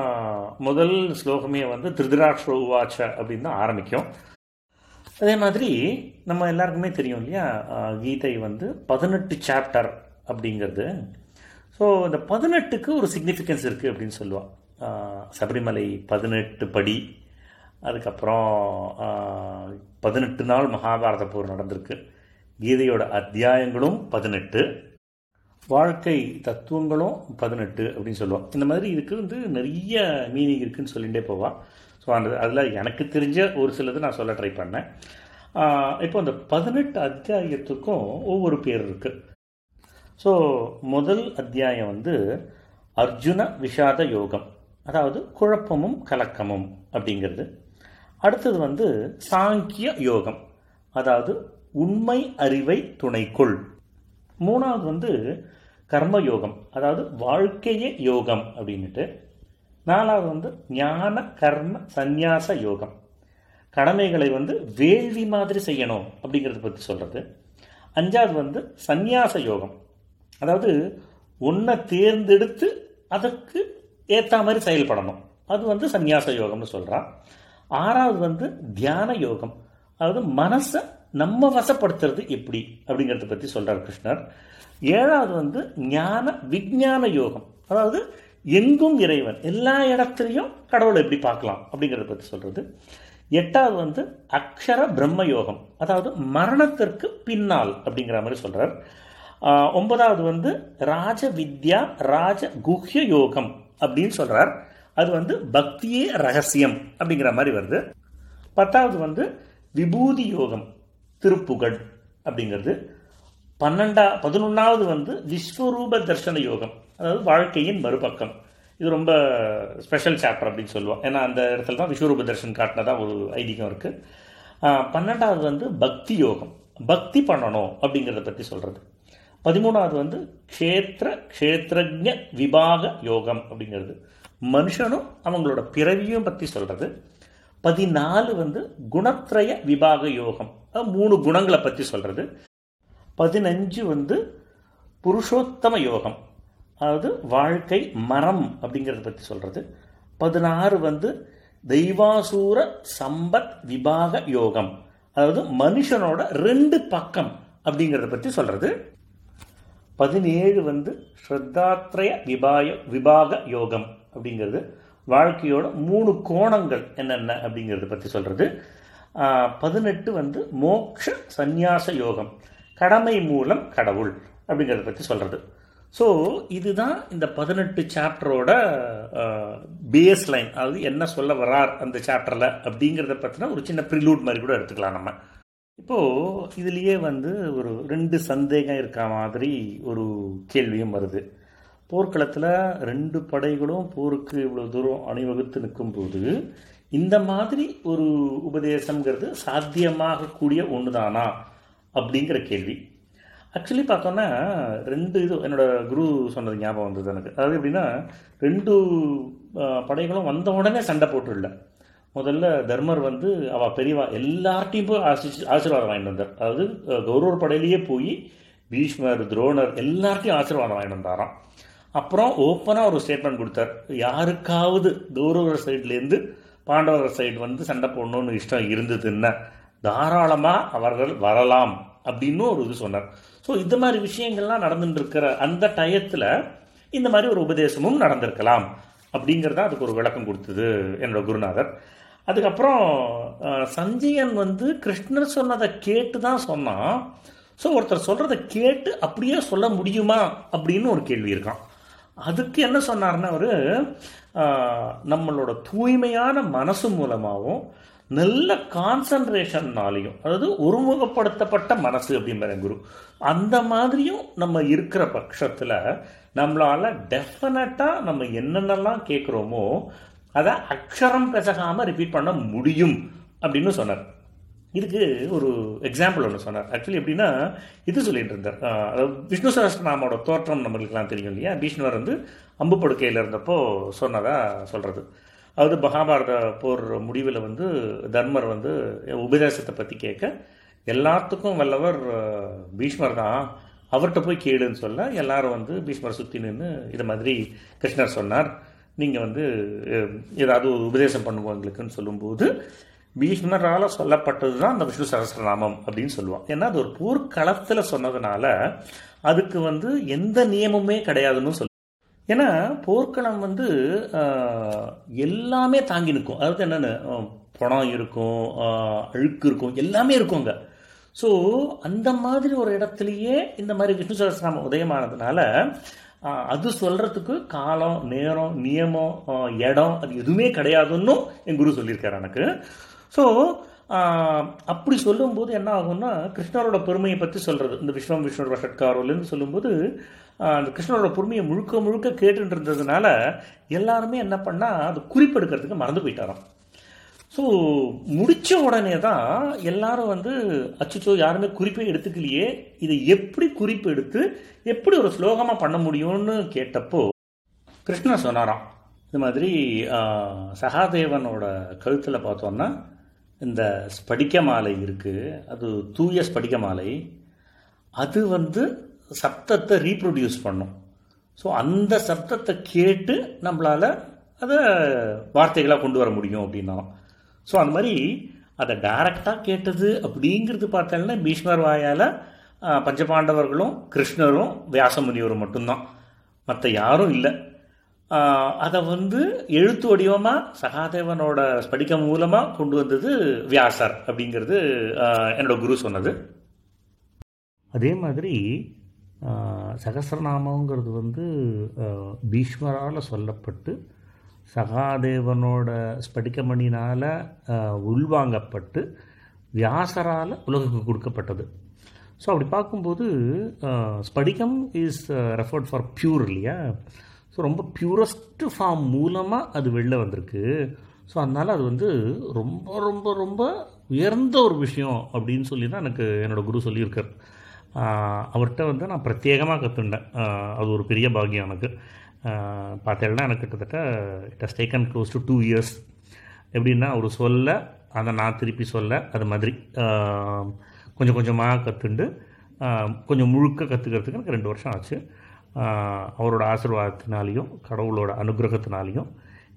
Speaker 1: முதல் ஸ்லோகமே வந்து திருதராஷ்டிர உவாச்ச அப்படின்னு தான் ஆரம்பிக்கும். அதே மாதிரி நம்ம எல்லாருக்குமே தெரியும் இல்லையா? கீதை வந்து பதினெட்டு சாப்டர் அப்படிங்கிறது. ஸோ இந்த பதினெட்டுக்கு ஒரு சிக்னிஃபிகன்ஸ் இருக்குது அப்படின்னு சொல்லுவாள் சபரிமலை பதினெட்டு படி அதுக்கப்புறம் பதினெட்டு நாள் மகாபாரத போர் நடந்திருக்கு. கீதையோட அத்தியாயங்களும் பதினெட்டு வாழ்க்கை தத்துவங்களும் பதினெட்டு அப்படின்னு சொல்லுவாள் இந்த மாதிரி இதுக்கு வந்து நிறைய மீனிங் இருக்குதுன்னு சொல்லிகிட்டே போவாள் ஸோ அந்த அதில் எனக்கு தெரிஞ்ச ஒரு சிலது நான் சொல்ல ட்ரை பண்ணேன். இப்போ அந்த பதினெட்டு அத்தியாயத்துக்கும் ஒவ்வொரு பேர் இருக்குது ஸோ முதல் அத்தியாயம் வந்து அர்ஜுன விஷாத யோகம். அதாவது குழப்பமும் கலக்கமும் அப்படிங்கிறது. அடுத்தது வந்து சாங்கிய யோகம். அதாவது உண்மை அறிவை துணைக்குள். மூணாவது வந்து கர்ம யோகம். அதாவது வாழ்க்கையே யோகம் அப்படின்ட்டு நாலாவது வந்து ஞான கர்ம சந்நியாச யோகம். கடமைகளை வந்து வேள்வி மாதிரி செய்யணும் அப்படிங்கிறத பற்றி சொல்கிறது அஞ்சாவது வந்து சந்நியாச யோகம். அதாவது ஒன்றை தேர்ந்தெடுத்து அதற்கு ஏற்ற மாதிரி செயல்படணும். அது வந்து சந்நியாச யோகம்னு சொல்கிறான் ஆறாவது வந்து தியான யோகம். அதாவது மனசை நம்ம வசப்படுத்துறது எப்படி அப்படிங்கிறத பற்றி சொல்கிறார் கிருஷ்ணர். ஏழாவது வந்து ஞான விஜான யோகம். அதாவது எங்கும் இறைவன். எல்லா இடத்துலையும் கடவுளை எப்படி பார்க்கலாம் அப்படிங்கிறத பற்றி சொல்கிறது எட்டாவது வந்து அக்ஷர பிரம்ம யோகம் அதாவது மரணத்திற்கு பின்னால் அப்படிங்கிற மாதிரி சொல்கிறார் ஒன்பதாவது வந்து ராஜ வித்யா ராஜ குஹ்ய யோகம் அப்படின்னு சொல்கிறார் அது வந்து பக்தியே ரகசியம் அப்படிங்கிற மாதிரி வருது. பத்தாவது வந்து விபூதி யோகம் திருப்புகழ் அப்படிங்கிறது. பன்னெண்டா பதினொன்றாவது வந்து விஸ்வரூப தர்ஷன யோகம். அதாவது வாழ்க்கையின் மறுபக்கம். இது ரொம்ப ஸ்பெஷல் சாப்டர் அப்படின்னு சொல்லுவோம். ஏன்னா அந்த இடத்துல தான் விஸ்வரூப தர்ஷன் காட்டினதான் ஒரு ஐதீகம் இருக்குது பன்னெண்டாவது வந்து பக்தி யோகம். பக்தி பண்ணணும் அப்படிங்கிறத பற்றி சொல்கிறது பதிமூணாவது வந்து க்ஷேத்திர க்ஷேத்திரஜ விபாக யோகம் அப்படிங்கிறது. மனுஷனும் அவங்களோட பிறவியும் பற்றி சொல்கிறது பதினாலு வந்து குணத்ரய விபாக யோகம். மூணு குணங்களை பற்றி சொல்கிறது பதினஞ்சு வந்து புருஷோத்தம யோகம். அதாவது வாழ்க்கை மரம் அப்படிங்கிறத பற்றி சொல்கிறது பதினாறு வந்து தெய்வாசூர சம்பத் விபாக யோகம். அதாவது மனுஷனோட ரெண்டு பக்கம் அப்படிங்கிறத பற்றி சொல்கிறது பதினேழு வந்து ஸ்ரத்தாத்ரய விபாய விபாக யோகம் அப்படிங்கிறது. வாழ்க்கையோட மூணு கோணங்கள் என்னென்ன அப்படிங்கிறத பற்றி சொல்கிறது பதினெட்டு வந்து மோக்ஷ சந்நியாச யோகம். கடமை மூலம் கடவுள் அப்படிங்கிறத பற்றி சொல்கிறது ஸோ இதுதான் இந்த பதினெட்டு சாப்டரோட பேஸ் லைன் அதாவது என்ன சொல்ல வரார் அந்த சாப்டரில் அப்படிங்கிறத பற்றின ஒரு சின்ன ப்ரிலூட் மாதிரி கூட எடுத்துக்கலாம் நம்ம. இப்போது இதுலேயே வந்து ஒரு ரெண்டு சந்தேகம் இருக்க மாதிரி ஒரு கேள்வியும் வருது. போர்க்களத்தில் ரெண்டு படைகளும் போருக்கு இவ்வளோ தூரம் அணிவகுத்து நிற்கும்போது இந்த மாதிரி ஒரு உபதேசங்கிறது சாத்தியமாகக்கூடிய ஒன்று தானா அப்படிங்கிற கேள்வி. ஆக்சுவலி பார்த்தோன்னா ரெண்டு இது என்னோட குரு சொன்னது ஞாபகம் வந்தது எனக்கு. அதாவது எப்படின்னா ரெண்டு படைகளும் வந்த உடனே சண்டை போட்டுடல. முதல்ல தர்மர் வந்து அவள் பெரியவா எல்லார்ட்டையும் போய் ஆசி- ஆசீர்வாதம் வாங்கிட்டு வந்தார். அதாவது கௌரவர் படையிலேயே போய் பீஷ்மர் துரோணர் எல்லார்ட்டையும் ஆசீர்வாதம் வாங்கிட்டு வந்தாராம். அப்புறம் ஓப்பனாக ஒரு ஸ்டேட்மெண்ட் கொடுத்தார். யாருக்காவது கௌரவர் சைட்லேருந்து பாண்டவர் சைடு வந்து சண்டை போடணும்னு இஷ்டம் இருந்ததுன்னா தாராளமாக அவர்கள் வரலாம் அப்படின்னு ஒரு இது சொன்னார். ஸோ இந்த மாதிரி விஷயங்கள்லாம் நடந்துட்டு இருக்கிற அந்த டயத்தில் இந்த மாதிரி ஒரு உபதேசமும் நடந்திருக்கலாம். அப்படிங்கிறத அதுக்கு ஒரு விளக்கம் கொடுத்தது என்னோட குருநாதர். அதுக்கப்புறம் சஞ்சயன் வந்து கிருஷ்ணர் சொன்னதை கேட்டு தான் சொன்னான். ஸோ ஒருத்தர் சொல்கிறத கேட்டு அப்படியே சொல்ல முடியுமா அப்படின்னு ஒரு கேள்வி இருக்கான். அதுக்கு என்ன சொன்னார்னா அவர் நம்மளோட தூய்மையான மனசு மூலமாகவும் நல்ல கான்சன்ட்ரேஷன்னாலையும் அதாவது ஒருமுகப்படுத்தப்பட்ட மனசு அப்படிங்கிற குரு. அந்த மாதிரியும் நம்ம இருக்கிற பட்சத்தில் நம்மளால் டெஃபினட்டாக நம்ம என்னென்னலாம் கேட்குறோமோ அதை அக்ஷரம் பெசகாமல் ரிப்பீட் பண்ண முடியும் அப்படின்னு சொன்னார். இதுக்கு ஒரு எக்ஸாம்பிள் ஒன்று சொன்னார். ஆக்சுவலி எப்படின்னா இது சொல்லிட்டு இருந்தார். அதாவது விஷ்ணு சஹஸ்ரநாமோட தோற்றம் நம்மளுக்குலாம் தெரியும் இல்லையா? பீஷ்ணுவர் வந்து அம்பு படுக்கையில் இருந்தப்போ சொன்னதாக சொல்கிறது அதாவது மகாபாரத போர் முடிவில் வந்து தர்மர் வந்து உபதேசத்தை பற்றி கேட்க எல்லாத்துக்கும் வல்லவர் பீஷ்மர் தான். அவர்கிட்ட போய் கேளுன்னு சொல்ல எல்லாரும் வந்து பீஷ்மரை சுற்றி நின்று இது மாதிரி கிருஷ்ணர் சொன்னார். நீங்கள் வந்து ஏதாவது உபதேசம் பண்ணுவோம் எங்களுக்குன்னு சொல்லும்போது பீஷ்மரால் சொல்லப்பட்டது தான் அந்த விஷ்ணு சரஸ்வரநாமம் அப்படின்னு சொல்லுவான் ஏன்னா அது ஒரு போர்க்களத்தில் சொன்னதுனால அதுக்கு வந்து எந்த நியமுமே கிடையாதுன்னு சொல்லுவோம் ஏன்னா போர்க்களம் வந்து எல்லாமே தாங்கி நிற்கும். அதாவது என்னென்னு பணம் இருக்கும் அழுக்கு இருக்கும் எல்லாமே இருக்குங்க ஸோ அந்த மாதிரி ஒரு இடத்துலையே இந்த மாதிரி விஷ்ணு சகஸ்ரநாமம் உதயமானதுனால அது சொல்கிறதுக்கு காலம் நேரம் நியமம் இடம் அது எதுவுமே கிடையாதுன்னு என் குரு சொல்லியிருக்காரு எனக்கு. ஸோ அப்படி சொல்லும்போது என்ன ஆகும்னா கிருஷ்ணரோட பெருமையை பற்றி சொல்கிறது இந்த விஸ்வம் விஷ்ணு ஷட்காரோலேருந்து சொல்லும்போது அந்த கிருஷ்ணரோட பொறுமையை முழுக்க முழுக்க கேட்டுட்டு இருந்ததுனால எல்லாருமே என்ன பண்ணால் அது குறிப்பெடுக்கிறதுக்கு மறந்து போயிட்டாராம். ஸோ முடித்த உடனே தான் எல்லாரும் வந்து அச்சுச்சோ யாருமே குறிப்பே எடுத்துக்கலையே இதை எப்படி குறிப்பு எடுத்து எப்படி ஒரு ஸ்லோகமாக பண்ண முடியும்னு கேட்டப்போ கிருஷ்ணர் சொன்னாராம். இது மாதிரி சகாதேவனோட கழுத்தில் பார்த்தோன்னா இந்த ஸ்படிக்க மாலை இருக்குது அது தூய ஸ்படிக்க மாலை அது வந்து சப்தத்தை ரீப்ரொடியூஸ் பண்ணும். ஸோ அந்த சப்தத்தை கேட்டு நம்மளால் அதை வார்த்தைகளாக கொண்டு வர முடியும் அப்படின்னாலும். ஸோ அந்த மாதிரி அதை டைரக்டாக கேட்டது அப்படிங்கிறது பார்த்தோம்னா பீஷ்மர் வாயால் பஞ்சபாண்டவர்களும் கிருஷ்ணரும் வியாசமுனிவரும் மட்டும்தான். மற்ற யாரும் இல்லை. அதை வந்து எழுத்து வடிவமாக சகாதேவனோட ஸ்படிக்கம் மூலமாக கொண்டு வந்தது வியாசர் அப்படிங்கிறது என்னோட குரு சொன்னது. அதே மாதிரி ஆஹ், வந்து பீஷ்மரால் சொல்லப்பட்டு சகாதேவனோட ஸ்படிகமணினால் உள்வாங்கப்பட்டு வியாசரால் உலகுக்கு கொடுக்கப்பட்டது. ஸோ அப்படி பார்க்கும்போது ஸ்படிகம் இஸ் ரெஃபர்ட் ஃபார் பியூர் இல்லையா? ஸோ ரொம்ப பியூரஸ்ட் ஃபார்ம் மூலமாக அது வெளில வந்திருக்கு. ஸோ அதனால் அது வந்து ரொம்ப ரொம்ப ரொம்ப உயர்ந்த ஒரு விஷயம் அப்படின்னு சொல்லி தான் எனக்கு என்னோடய குரு சொல்லியிருக்கார். அவர்கிட்ட வந்து நான் பிரத்யேகமாக கற்றுண்டேன் அது ஒரு பெரிய பாக்கியம் எனக்கு. பார்த்தேன்னா எனக்கு கிட்டத்தட்ட it has taken close to two years எப்படின்னா அவர் சொல்ல அதை நான் திருப்பி சொல்ல அது மாதிரி. கொஞ்சம் கொஞ்சமாக கற்றுண்டு கொஞ்சம் முழுக்க கற்றுக்கிறதுக்கு எனக்கு ரெண்டு வருஷம் ஆச்சு. அவரோட ஆசீர்வாதத்தினாலையும் கடவுளோட அனுகிரகத்தினாலையும்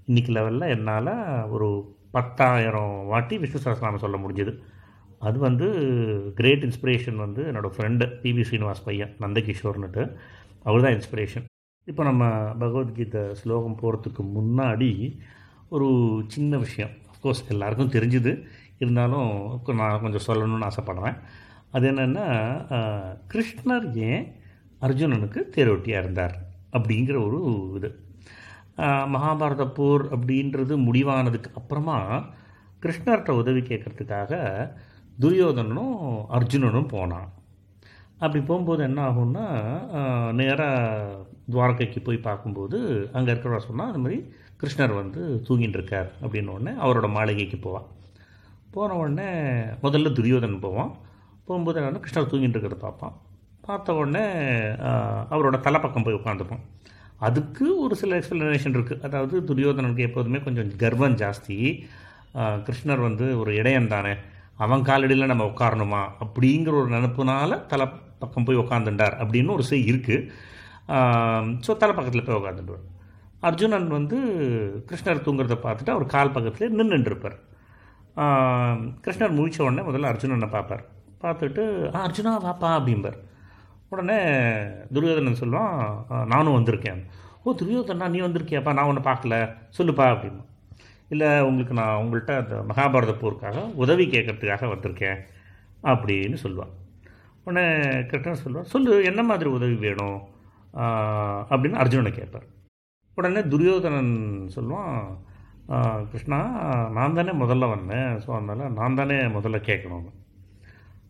Speaker 1: இன்றைக்கி லெவலில் என்னால் ஒரு பத்தாயிரம் வாட்டி விஷ்ணு சஹஸ்ரநாமம் சொல்ல முடிஞ்சது. அது வந்து கிரேட் இன்ஸ்பிரேஷன் வந்து என்னோடய ஃப்ரெண்டு பிவி ஸ்ரீனிவாஸ் பையன் நந்தகிஷோர்னுட்டு. அவர் தான் இன்ஸ்பிரேஷன் இப்போ நம்ம பகவத்கீதை ஸ்லோகம் போகிறதுக்கு முன்னாடி ஒரு சின்ன விஷயம். அஃப்கோர்ஸ் எல்லாருக்கும் தெரிஞ்சுது. இருந்தாலும் நான் கொஞ்சம் சொல்லணும்னு ஆசைப்படுறேன். அது என்னென்னா கிருஷ்ணர் ஏன் அர்ஜுனனுக்கு தேரோட்டியாக இருந்தார்? அப்படிங்கிற ஒரு இது. மகாபாரத போர் அப்படின்றது முடிவானதுக்கு அப்புறமா கிருஷ்ணர்கிட்ட உதவி கேட்கறதுக்காக துரியோதனனும் அர்ஜுனனும் போனான். அப்படி போகும்போது என்ன ஆகும்னா நேராக துவாரகைக்கு போய் பார்க்கும்போது அங்கே இருக்கிறவா சொன்னால் அது மாதிரி கிருஷ்ணர் வந்து தூங்கிட்டு இருக்கார். அப்படின்னு உடனே அவரோட மாளிகைக்கு போவான். போன உடனே முதல்ல துரியோதன் போவான். போகும்போது வந்து கிருஷ்ணர் தூங்கிட்டு இருக்கிறத பார்ப்பான். பார்த்த உடனே அவரோட தலைப்பக்கம் போய் உட்காந்துப்பான் அதுக்கு ஒரு சில எக்ஸ்பிளனேஷன் இருக்குது அதாவது துரியோதனனுக்கு எப்போதுமே கொஞ்சம் கர்வம் ஜாஸ்தி. கிருஷ்ணர் வந்து ஒரு இடையன் தானே அவன் காலடியில் நம்ம உட்காரணுமா? அப்படிங்கிற ஒரு நினப்புனால தலை பக்கம் போய் உட்காந்துட்டார் அப்படின்னு ஒரு செய் இருக்குது ஸோ தலை பக்கத்தில் போய் உட்காந்துட்டுவார் அர்ஜுனன் வந்து கிருஷ்ணர் தூங்குறத பார்த்துட்டு அவர் கால் பக்கத்தில் நின்றுருப்பார் கிருஷ்ணர் முடித்த உடனே முதல்ல அர்ஜுனனை பார்ப்பார். பார்த்துட்டு அர்ஜுனா வாப்பா அப்படிம்பார். உடனே துரியோதனன் சொல்லுவான் நானும் வந்திருக்கேன். ஓ துரியோதனா நீ வந்திருக்கியாப்பா? நான் ஒன்று பார்க்கல. சொல்லுப்பா அப்படின்னு இல்லை உங்களுக்கு நான் உங்கள்கிட்ட அந்த மகாபாரத போருக்காக உதவி கேட்கறதுக்காக வந்திருக்கேன் அப்படின்னு சொல்லுவான். உடனே கிருஷ்ணன் சொல்லுவார் சொல்லு என்ன மாதிரி உதவி வேணும்? அப்படின்னு அர்ஜுனனை கேட்பார். உடனே துரியோதனன் சொல்லுவான் கிருஷ்ணா நான் தானே முதல்ல வந்தேன் ஸோ அதனால் நான் தானே முதல்ல கேட்கணும்னு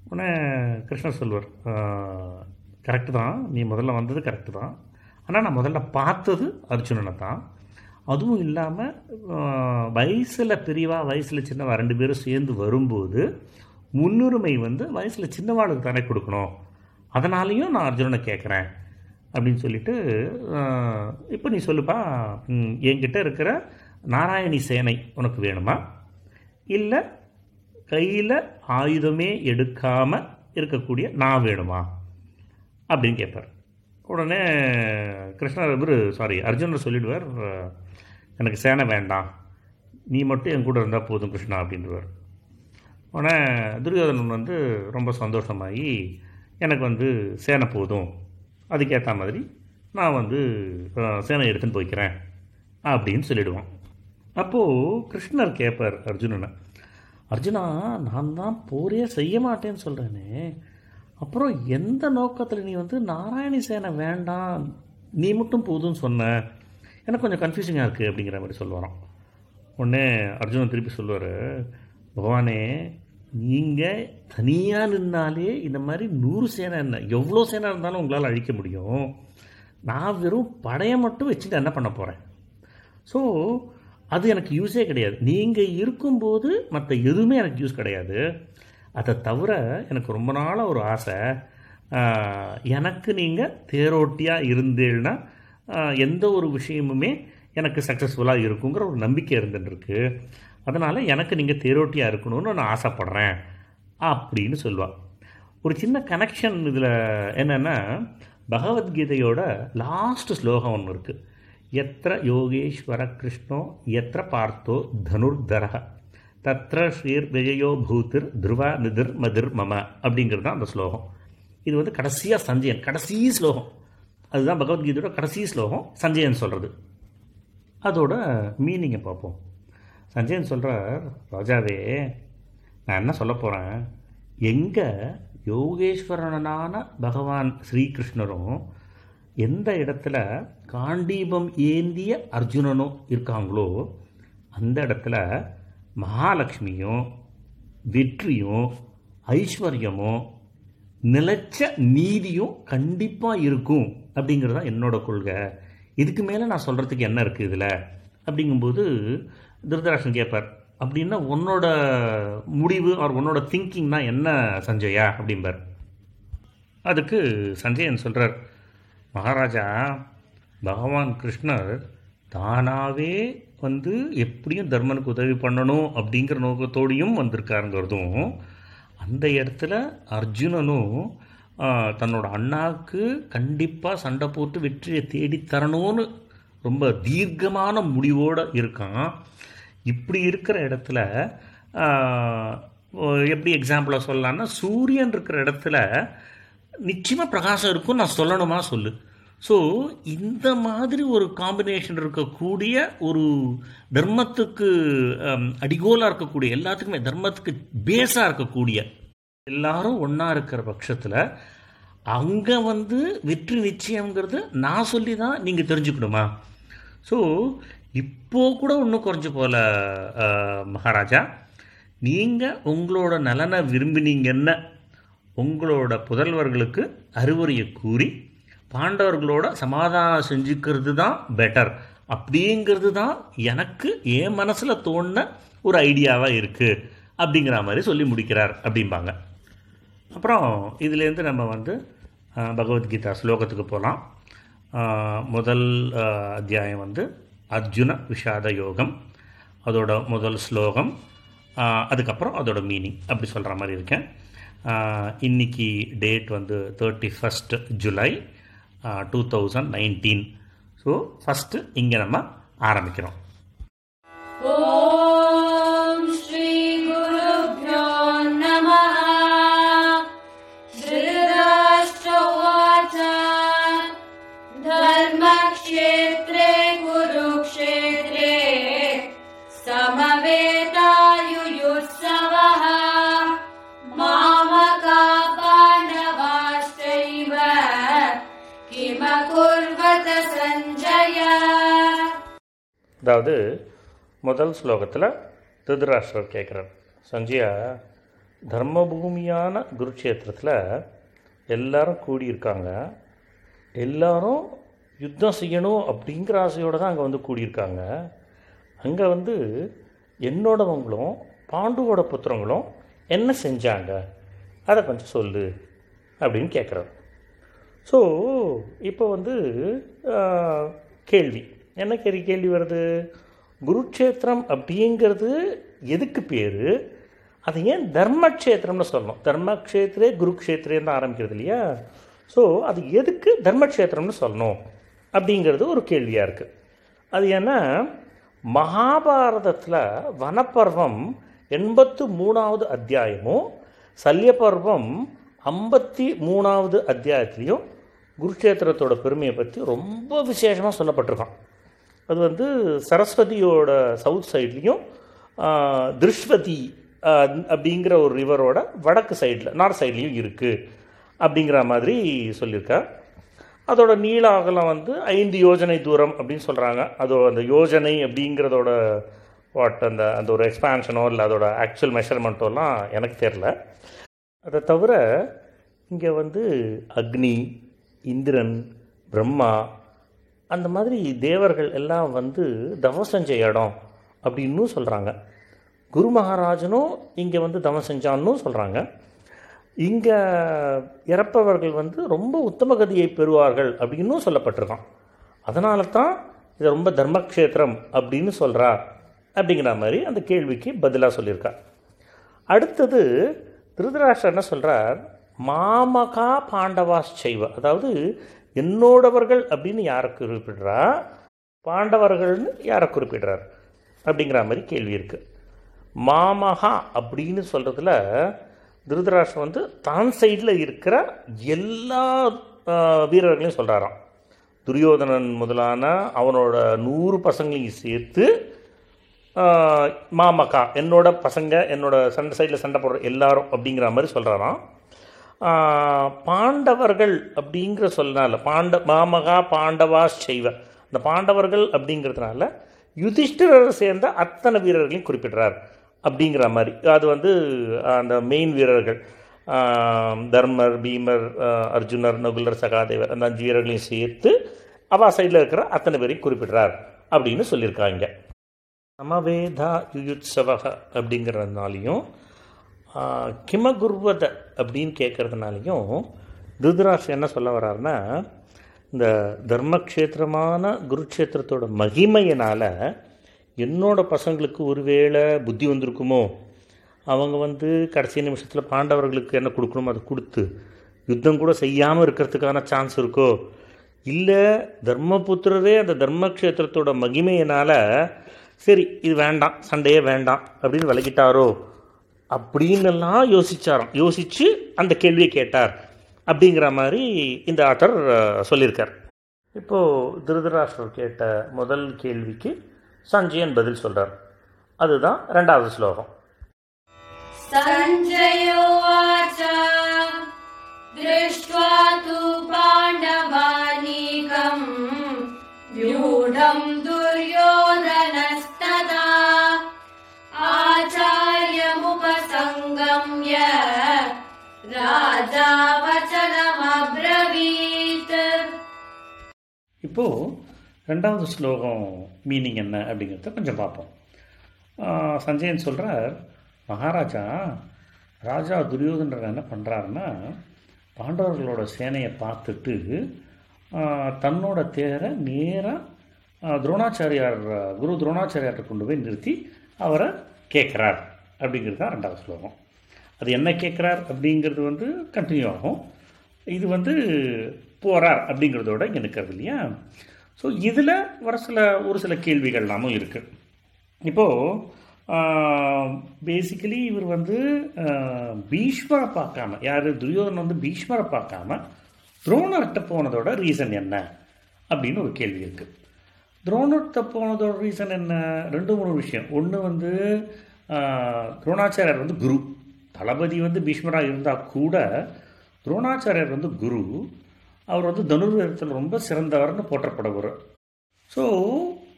Speaker 1: உடனே கிருஷ்ணர் சொல்வார் கரெக்டு தான் நீ முதல்ல வந்தது கரெக்டு தான். ஆனால் நான் முதல்ல பார்த்தது அர்ஜுனனை தான் அதுவும் இல்லாமல் வயசில் பெரியவா வயசில் சின்னவா ரெண்டு பேரும் சேர்ந்து வரும்போது முன்னுரிமை வந்து வயசில் சின்னவாளுக்கு தானே கொடுக்கணும். அதனாலேயும் நான் அர்ஜுனனை கேட்குறேன் அப்படின்னு சொல்லிட்டு இப்போ நீ சொல்லுப்பா என்கிட்ட இருக்கிற நாராயணி சேனை உனக்கு வேணுமா? இல்லை கையில் ஆயுதமே எடுக்காமல் இருக்கக்கூடிய நான் வேணுமா? அப்படின்னு கேட்பார் உடனே கிருஷ்ணர் இவர் சாரி அர்ஜுனர் சொல்லிடுவார் எனக்கு சேனை வேண்டாம். நீ மட்டும் என் கூட இருந்தால் போதும் கிருஷ்ணா அப்படின்றவர் உடனே துரியோதனன் வந்து ரொம்ப சந்தோஷமாகி எனக்கு வந்து சேனை போதும். அதுக்கேற்ற மாதிரி நான் வந்து சேனை எடுத்துன்னு போய்க்கிறேன் அப்படின்னு சொல்லிடுவான். அப்போது கிருஷ்ணர் கேட்பார் அர்ஜுனனை அர்ஜுனா நான் தான் போரே செய்ய மாட்டேன்னு சொல்கிறேனே அப்புறம் எந்த நோக்கத்தில் நீ வந்து நாராயணி சேனை வேண்டாம் நீ மட்டும் போதும்னு சொன்ன? எனக்கு கொஞ்சம் கன்ஃபியூசிங்காக இருக்குது அப்படிங்கிற மாதிரி சொல்லுவாராம். உடனே அர்ஜுனன் திருப்பி சொல்லுவார் பகவானே நீங்கள் தனியாக நின்னாலே இந்த மாதிரி நூறு சேனை என்ன எவ்வளோ சேனை இருந்தாலும் உங்களால் அழிக்க முடியும். நான் வெறும் படையை மட்டும் வச்சுட்டு என்ன பண்ண போகிறேன் ஸோ அது எனக்கு யூஸே கிடையாது. நீங்கள் இருக்கும்போது மற்ற எதுவுமே எனக்கு யூஸ் கிடையாது. அதை தவிர எனக்கு ரொம்ப நாளாக ஒரு ஆசை எனக்கு நீங்கள் தேரோட்டியாக இருந்தீங்கன்னா எந்த ஒரு விஷயமுமே எனக்கு சக்ஸஸ்ஃபுல்லாக இருக்குங்கிற ஒரு நம்பிக்கை இருந்துட்டுருக்கு. அதனால் எனக்கு நீங்கள் தேரோட்டியாக இருக்கணும்னு நான் ஆசைப்பட்றேன் அப்படின்னு சொல்லுவாள் ஒரு சின்ன கனெக்ஷன் இதில் என்னென்னா பகவத்கீதையோட லாஸ்ட் ஸ்லோகம் ஒன்று இருக்குது எத்த யோகேஸ்வர கிருஷ்ணோ எத்த பார்த்தோ தனுர்தரக தத்ர ஸ்ரீர் விஜயோ பூத்திர் துருவா நிதிர் மதிர் மம அப்படிங்கிறது தான் அந்த ஸ்லோகம். இது வந்து கடைசியாக சஞ்சயன் கடைசி ஸ்லோகம். அதுதான் பகவத்கீதையோட கடைசி ஸ்லோகம் சஞ்சயன் சொல்கிறது அதோட மீனிங்கை பார்ப்போம். சஞ்சயன் சொல்கிறார் ராஜாவே நான் என்ன சொல்ல போகிறேன் எங்கே யோகேஸ்வரனான பகவான் ஸ்ரீகிருஷ்ணரும் எந்த இடத்துல காண்டீபம் ஏந்திய அர்ஜுனனும் இருக்காங்களோ அந்த இடத்துல மகாலட்சுமியும் வெற்றியும் ஐஸ்வர்யமும் நிலைச்ச நீதியும் கண்டிப்பாக இருக்கும் அப்படிங்கிறது தான் என்னோட கொள்கை. இதுக்கு மேலே நான் சொல்கிறதுக்கு என்ன இருக்குது இதில்? அப்படிங்கும்போது திருதராஷ்டன் கேட்பார் அப்படின்னா உன்னோட முடிவு அவர் உன்னோட திங்கிங்னா என்ன சஞ்சயா? அப்படிம்பார். அதுக்கு சஞ்சயன் சொல்கிறார் மகாராஜா பகவான் கிருஷ்ணர் தானாகவே வந்து எப்படியும் தர்மனுக்கு உதவி பண்ணணும் அப்படிங்கிற நோக்கத்தோடையும் வந்திருக்காருங்கிறதும் அந்த இடத்துல அர்ஜுனனும் தன்னோட அண்ணாவுக்கு கண்டிப்பாக சண்டை போட்டு வெற்றியை தேடி தரணும்னு ரொம்ப தீர்க்கமான முடிவோடு இருக்கான். இப்படி இருக்கிற இடத்துல எப்படி எக்ஸாம்பிளாக சொல்லலாம்னா சூரியன் இருக்கிற இடத்துல நிச்சயமாக பிரகாசம் இருக்கும் நான் சொல்லணுமா? சொல்லு. ஸோ இந்த மாதிரி ஒரு காம்பினேஷன் இருக்கக்கூடிய ஒரு தர்மத்துக்கு um, அடிகோலாக இருக்கக்கூடிய எல்லாத்துக்குமே தர்மத்துக்கு பேஸாக இருக்கக்கூடிய எல்லாரும் ஒன்றா இருக்கிற பட்சத்தில் அங்கே வந்து வெற்றி நிச்சயங்கிறது நான் சொல்லி தான் நீங்கள் தெரிஞ்சுக்கணுமா? ஸோ இப்போ கூட ஒன்றும் குறைஞ்சு போல uh, மகாராஜா. நீங்கள் உங்களோட நலனை விரும்பினீங்கன்னு உங்களோட புதல்வர்களுக்கு அறிவுரையை கூறி பாண்டவர்களோட சமாதானம் செஞ்சுக்கிறது தான் பெட்டர் அப்படிங்கிறது தான் எனக்கு என் மனசில் தோணின ஒரு ஐடியாவாக இருக்குது அப்படிங்கிற மாதிரி சொல்லி முடிக்கிறார் அப்படிம்பாங்க. அப்புறம் இதுலேருந்து நம்ம வந்து பகவத்கீதா ஸ்லோகத்துக்கு போகலாம் முதல் அத்தியாயம் வந்து அர்ஜுன விஷாத யோகம். அதோட முதல் ஸ்லோகம் அதுக்கப்புறம் அதோட மீனிங் அப்படி சொல்கிற மாதிரி இருக்கேன். இன்றைக்கி இன்னைக்கு டேட் வந்து thirty first July two thousand nineteen so first இங்கே நம்ம ஆரம்பிக்கிறோம்
Speaker 2: ॐ श्रीगुरुभ्यो नमः धृतराष्ट्र उवाच धर्मक्षेत्रे
Speaker 1: அதாவது முதல் ஸ்லோகத்தில் திருதராஷ்டிரர் கேட்குறார். சஞ்சயா தர்மபூமியான குருக்ஷேத்திரத்தில் எல்லாரும் கூடியிருக்காங்க. எல்லாரும் யுத்தம் செய்யணும் அப்படிங்கிற ஆசையோடு தான் அங்கே வந்து கூடியிருக்காங்க. அங்கே வந்து என்னோடவங்களும் பாண்டுவோட புத்திரங்களும் என்ன செஞ்சாங்க? அதை கொஞ்சம் சொல்லு அப்படின்னு கேட்குறாரு. ஸோ இப்போ வந்து கேள்வி. என்ன கேள்வி கேள்வி வருது? குருக்ஷேத்திரம் அப்படிங்கிறது எதுக்கு பேர்? அது ஏன் தர்மக்ஷேத்திரம்னு சொல்லணும்? தர்மக்ஷேத்திரே குருக்ஷேத்திரேன்னு தான் ஆரம்பிக்கிறது இல்லையா? ஸோ அது எதுக்கு தர்மக்ஷேத்திரம்னு சொல்லணும்? அப்படிங்கிறது ஒரு கேள்வியாக இருக்குது அது ஏன்னா மகாபாரதத்தில் வனப்பர்வம் எண்பத்து மூணாவது அத்தியாயமும் சல்யபர்வம் ஐம்பத்தி மூணாவது அத்தியாயத்துலேயும் குருக்ஷேத்திரத்தோட பெருமையை பற்றி ரொம்ப விசேஷமாக சொல்லப்பட்டிருக்கான். அது வந்து சரஸ்வதியோட சவுத் சைட்லேயும் திருஷ்வதி அப்படிங்கிற ஒரு ரிவரோட வடக்கு சைடில் நார்த் சைட்லேயும் இருக்குது அப்படிங்கிற மாதிரி சொல்லியிருக்கா அதோட நீள அகலம் வந்து ஐந்து யோஜனை தூரம் அப்படின்னு சொல்கிறாங்க அதோ அந்த யோஜனை அப்படிங்கிறதோட வாட் அந்த அந்த ஒரு எக்ஸ்பான்ஷனோ இல்லை அதோட ஆக்சுவல் மெஷர்மெண்ட்டோலாம் எனக்கு தெரில அதை தவிர இங்கே வந்து அக்னி இந்திரன் பிரம்மா அந்த மாதிரி தேவர்கள் எல்லாம் வந்து தவம் செஞ்ச இடம் அப்படின்னும் சொல்கிறாங்க குரு மகாராஜனும் இங்கே வந்து தவம் செஞ்சான்னு சொல்கிறாங்க இங்கே இறப்பவர்கள் வந்து ரொம்ப உத்தம கதியை பெறுவார்கள் அப்படின்னும் சொல்லப்பட்டிருக்கான். அதனால தான் இதை ரொம்ப தர்மக்ஷேத்திரம் அப்படின்னு சொல்கிறா அப்படிங்கிற மாதிரி அந்த கேள்விக்கு பதிலாக சொல்லியிருக்கார் அடுத்தது திருதராஷ்டிரர் என்ன சொல்கிறார் மாமகா பாண்டவாஸ் செய்வ. அதாவது என்னோடவர்கள் அப்படின்னு யாரை குறிப்பிடுறா? பாண்டவர்கள்னு யாரை குறிப்பிடுறார்? அப்படிங்கிற மாதிரி கேள்வி இருக்குது மாமகா அப்படின்னு சொல்கிறதுல திருதராஷ்டிரன் வந்து தான் சைடில் இருக்கிற எல்லா வீரர்களையும் சொல்கிறாராம் துரியோதனன் முதலான அவனோட நூறு பசங்களையும் சேர்த்து மாமகா மாமக்கா என்னோட பசங்க என்னோட சண்டை சைடில் சண்டை போடுற எல்லாரும் அப்படிங்கிற மாதிரி சொல்கிறாராம் பாண்டவர்கள் அப்படிங்கிற சொல்லனால பாண்ட மாமகா பாண்டவா செய்வ. அந்த பாண்டவர்கள் அப்படிங்கிறதுனால யுதிஷ்டிரரை சேர்ந்த அத்தனை வீரர்களையும் குறிப்பிடுறார். அப்படிங்கிற மாதிரி. அது வந்து அந்த மெயின் வீரர்கள். தர்மர் பீமர் அர்ஜுனர் நகுலர் சகாதேவர் அந்த அஞ்சு வீரர்களையும் சேர்த்து அவா சைடில் இருக்கிற அத்தனை பேரையும் குறிப்பிடுறார். அப்படின்னு சொல்லியிருக்காங்க. சமவேதா யுயுத்சவக அப்படிங்கிறதுனாலையும் கிம கிமகுர்வத அப்படின்னு கேட்குறதுனாலையும் திருதராஷ் என்ன சொல்ல வர்றாருன்னா இந்த தர்மக்ஷேத்திரமான குருக்ஷேத்திரத்தோட மகிமையினால் என்னோட பசங்களுக்கு ஒருவேளை புத்தி வந்திருக்குமோ? அவங்க வந்து கடைசி நிமிஷத்தில் பாண்டவர்களுக்கு என்ன கொடுக்கணுமோ அதை கொடுத்து யுத்தம் கூட செய்யாமல் இருக்கிறதுக்கான சான்ஸ் இருக்கோ? இல்லை தர்மபுத்திரரே அந்த தர்மக்ஷேத்திரத்தோட மகிமையினால் சரி இது வேண்டாம் சண்டையே வேண்டாம் அப்படின்னு விலகிட்டாரோ? அப்படின்னுலாம் யோசிச்சாராம். யோசித்து அந்த கேள்வியை கேட்டார். அப்படிங்கிற மாதிரி இந்த ஆத்தர் சொல்லியிருக்கார். இப்போது திருதராஷ்டர் கேட்ட முதல் கேள்விக்கு சஞ்சயன் பதில் சொல்கிறார் அதுதான் ரெண்டாவது ஸ்லோகம்.
Speaker 2: சஞ்சயோவாச்ச பாண்டவானீகம் துரியோதனஸ் आचार्यमुपसङ्गम्य राजा वचनमब्रवीत्
Speaker 1: இப்போது ரெண்டாவது ஸ்லோகம் மீனிங் என்ன அப்படிங்கிறத கொஞ்சம் பார்ப்போம் ஆஹ், சஞ்சயன் சொல்கிறார் மகாராஜா ராஜா துரியோதனர் என்ன பண்ணுறாருன்னா பாண்டவர்களோட சேனையை பார்த்துட்டு ஆஹ், தன்னோட தேரை நேராக துரோணாச்சாரியார் குரு துரோணாச்சாரியார்கிட்ட கொண்டு போய் நிறுத்தி அவரை கேட்குறார் அப்படிங்கிறது தான் ரெண்டாவது ஸ்லோகம் அது என்ன கேட்குறார் அப்படிங்கிறது வந்து கண்டினியூ ஆகும். இது வந்து போகிறார் அப்படிங்கிறதோட இங்கே நிற்கிறது இல்லையா? ஸோ இதில் வர சில ஒரு சில கேள்விகள்லாமும் இருக்குது இப்போது பேசிக்கலி இவர் வந்து பீஷ்மரை பார்க்காம யார்? துரியோதன் வந்து பீஷ்மரை பார்க்காம துரோணர்கிட்ட போனதோட ரீசன் என்ன? அப்படின்னு ஒரு கேள்வி இருக்குது துரோணர்கிட்ட போனதோட ரீசன் என்ன? ரெண்டு மூணு விஷயம். ஒன்று வந்து துரோணாச்சாரியர் வந்து குரு. தளபதி வந்து பீஷ்மராக இருந்தால் கூட துரோணாச்சாரியர் வந்து குரு அவர் வந்து தனுர்வேதத்தில் ரொம்ப சிறந்தவர்னு போற்றப்படுவார். ஸோ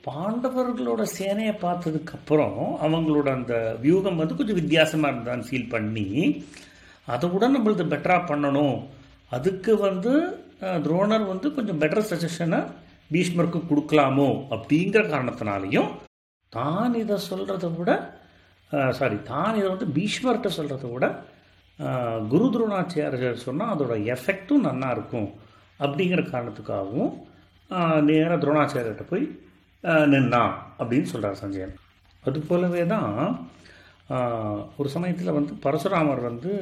Speaker 1: பாண்டவர்களோட சேனையை பார்த்ததுக்கப்புறம் அவங்களோட அந்த வியூகம் வந்து கொஞ்சம் வித்தியாசமாக இருந்தான்னு ஃபீல் பண்ணி அதை விட நம்மளது பெட்டராக பண்ணணும். அதுக்கு வந்து துரோணர் வந்து கொஞ்சம் பெட்டர் சஜஷனை பீஷ்மருக்கு கொடுக்கலாமோ அப்படிங்கிற காரணத்தினாலையும் தான் இதை சொல்கிறத விட சாரி தான் இதை வந்து பீஷ்மர்கிட்ட சொல்கிறத விட குரு துரோணாச்சாரியர் சொன்னால் அதோட எஃபெக்டும் நல்லா இருக்கும் அப்படிங்கிற காரணத்துக்காகவும் நேராக துரோணாச்சாரியர்கிட்ட போய் நின்னா அப்படின்னு சொல்கிறார் சஞ்சயன். அது போலவே தான் ஒரு சமயத்தில் வந்து பரசுராமர் வந்து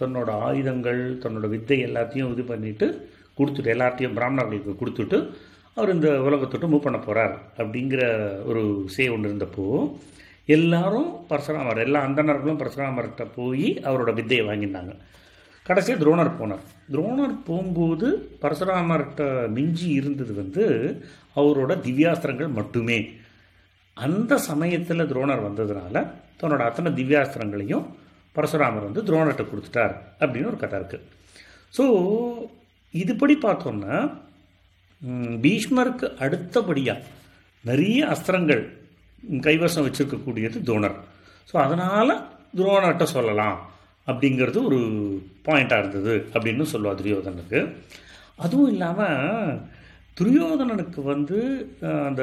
Speaker 1: தன்னோட ஆயுதங்கள் தன்னோட வித்தை எல்லாத்தையும் இது பண்ணிவிட்டு கொடுத்துட்டு எல்லாத்தையும் பிராமணர்களுக்கு கொடுத்துட்டு அவர் இந்த உலகத்தொட்டு மூவ் பண்ண போகிறார் அப்படிங்கிற ஒரு சே ஒன்று இருந்தப்போ எல்லாரும் பரசுராமர் எல்லா அந்தணர்களும் பரசுராமர்கிட்ட போய் அவரோட வித்தையை வாங்கியிருந்தாங்க கடைசியாக துரோணர் போனார். துரோணர் போகும்போது பரசுராமர்கிட்ட மிஞ்சி இருந்தது வந்து அவரோட திவ்யாஸ்திரங்கள் மட்டுமே. அந்த சமயத்தில் துரோணர் வந்ததுனால தன்னோட அத்தனை திவ்யாஸ்திரங்களையும் பரசுராமர் வந்து துரோணர்கிட்ட கொடுத்துட்டார் அப்படின்னு ஒரு கதை இருக்குது ஸோ இதுபடி பார்த்தோம்னா பீஷ்மருக்கு அடுத்தபடியாக நிறைய அஸ்திரங்கள் கைவசம் வச்சுருக்கக்கூடியது துரோணர். ஸோ அதனால் துரோணர்கிட்ட சொல்லலாம். அப்படிங்கிறது ஒரு பாயிண்ட்டாக இருந்தது அப்படின்னு சொல்லுவா துரியோதனனுக்கு. அதுவும் இல்லாமல் துரியோதனனுக்கு வந்து அந்த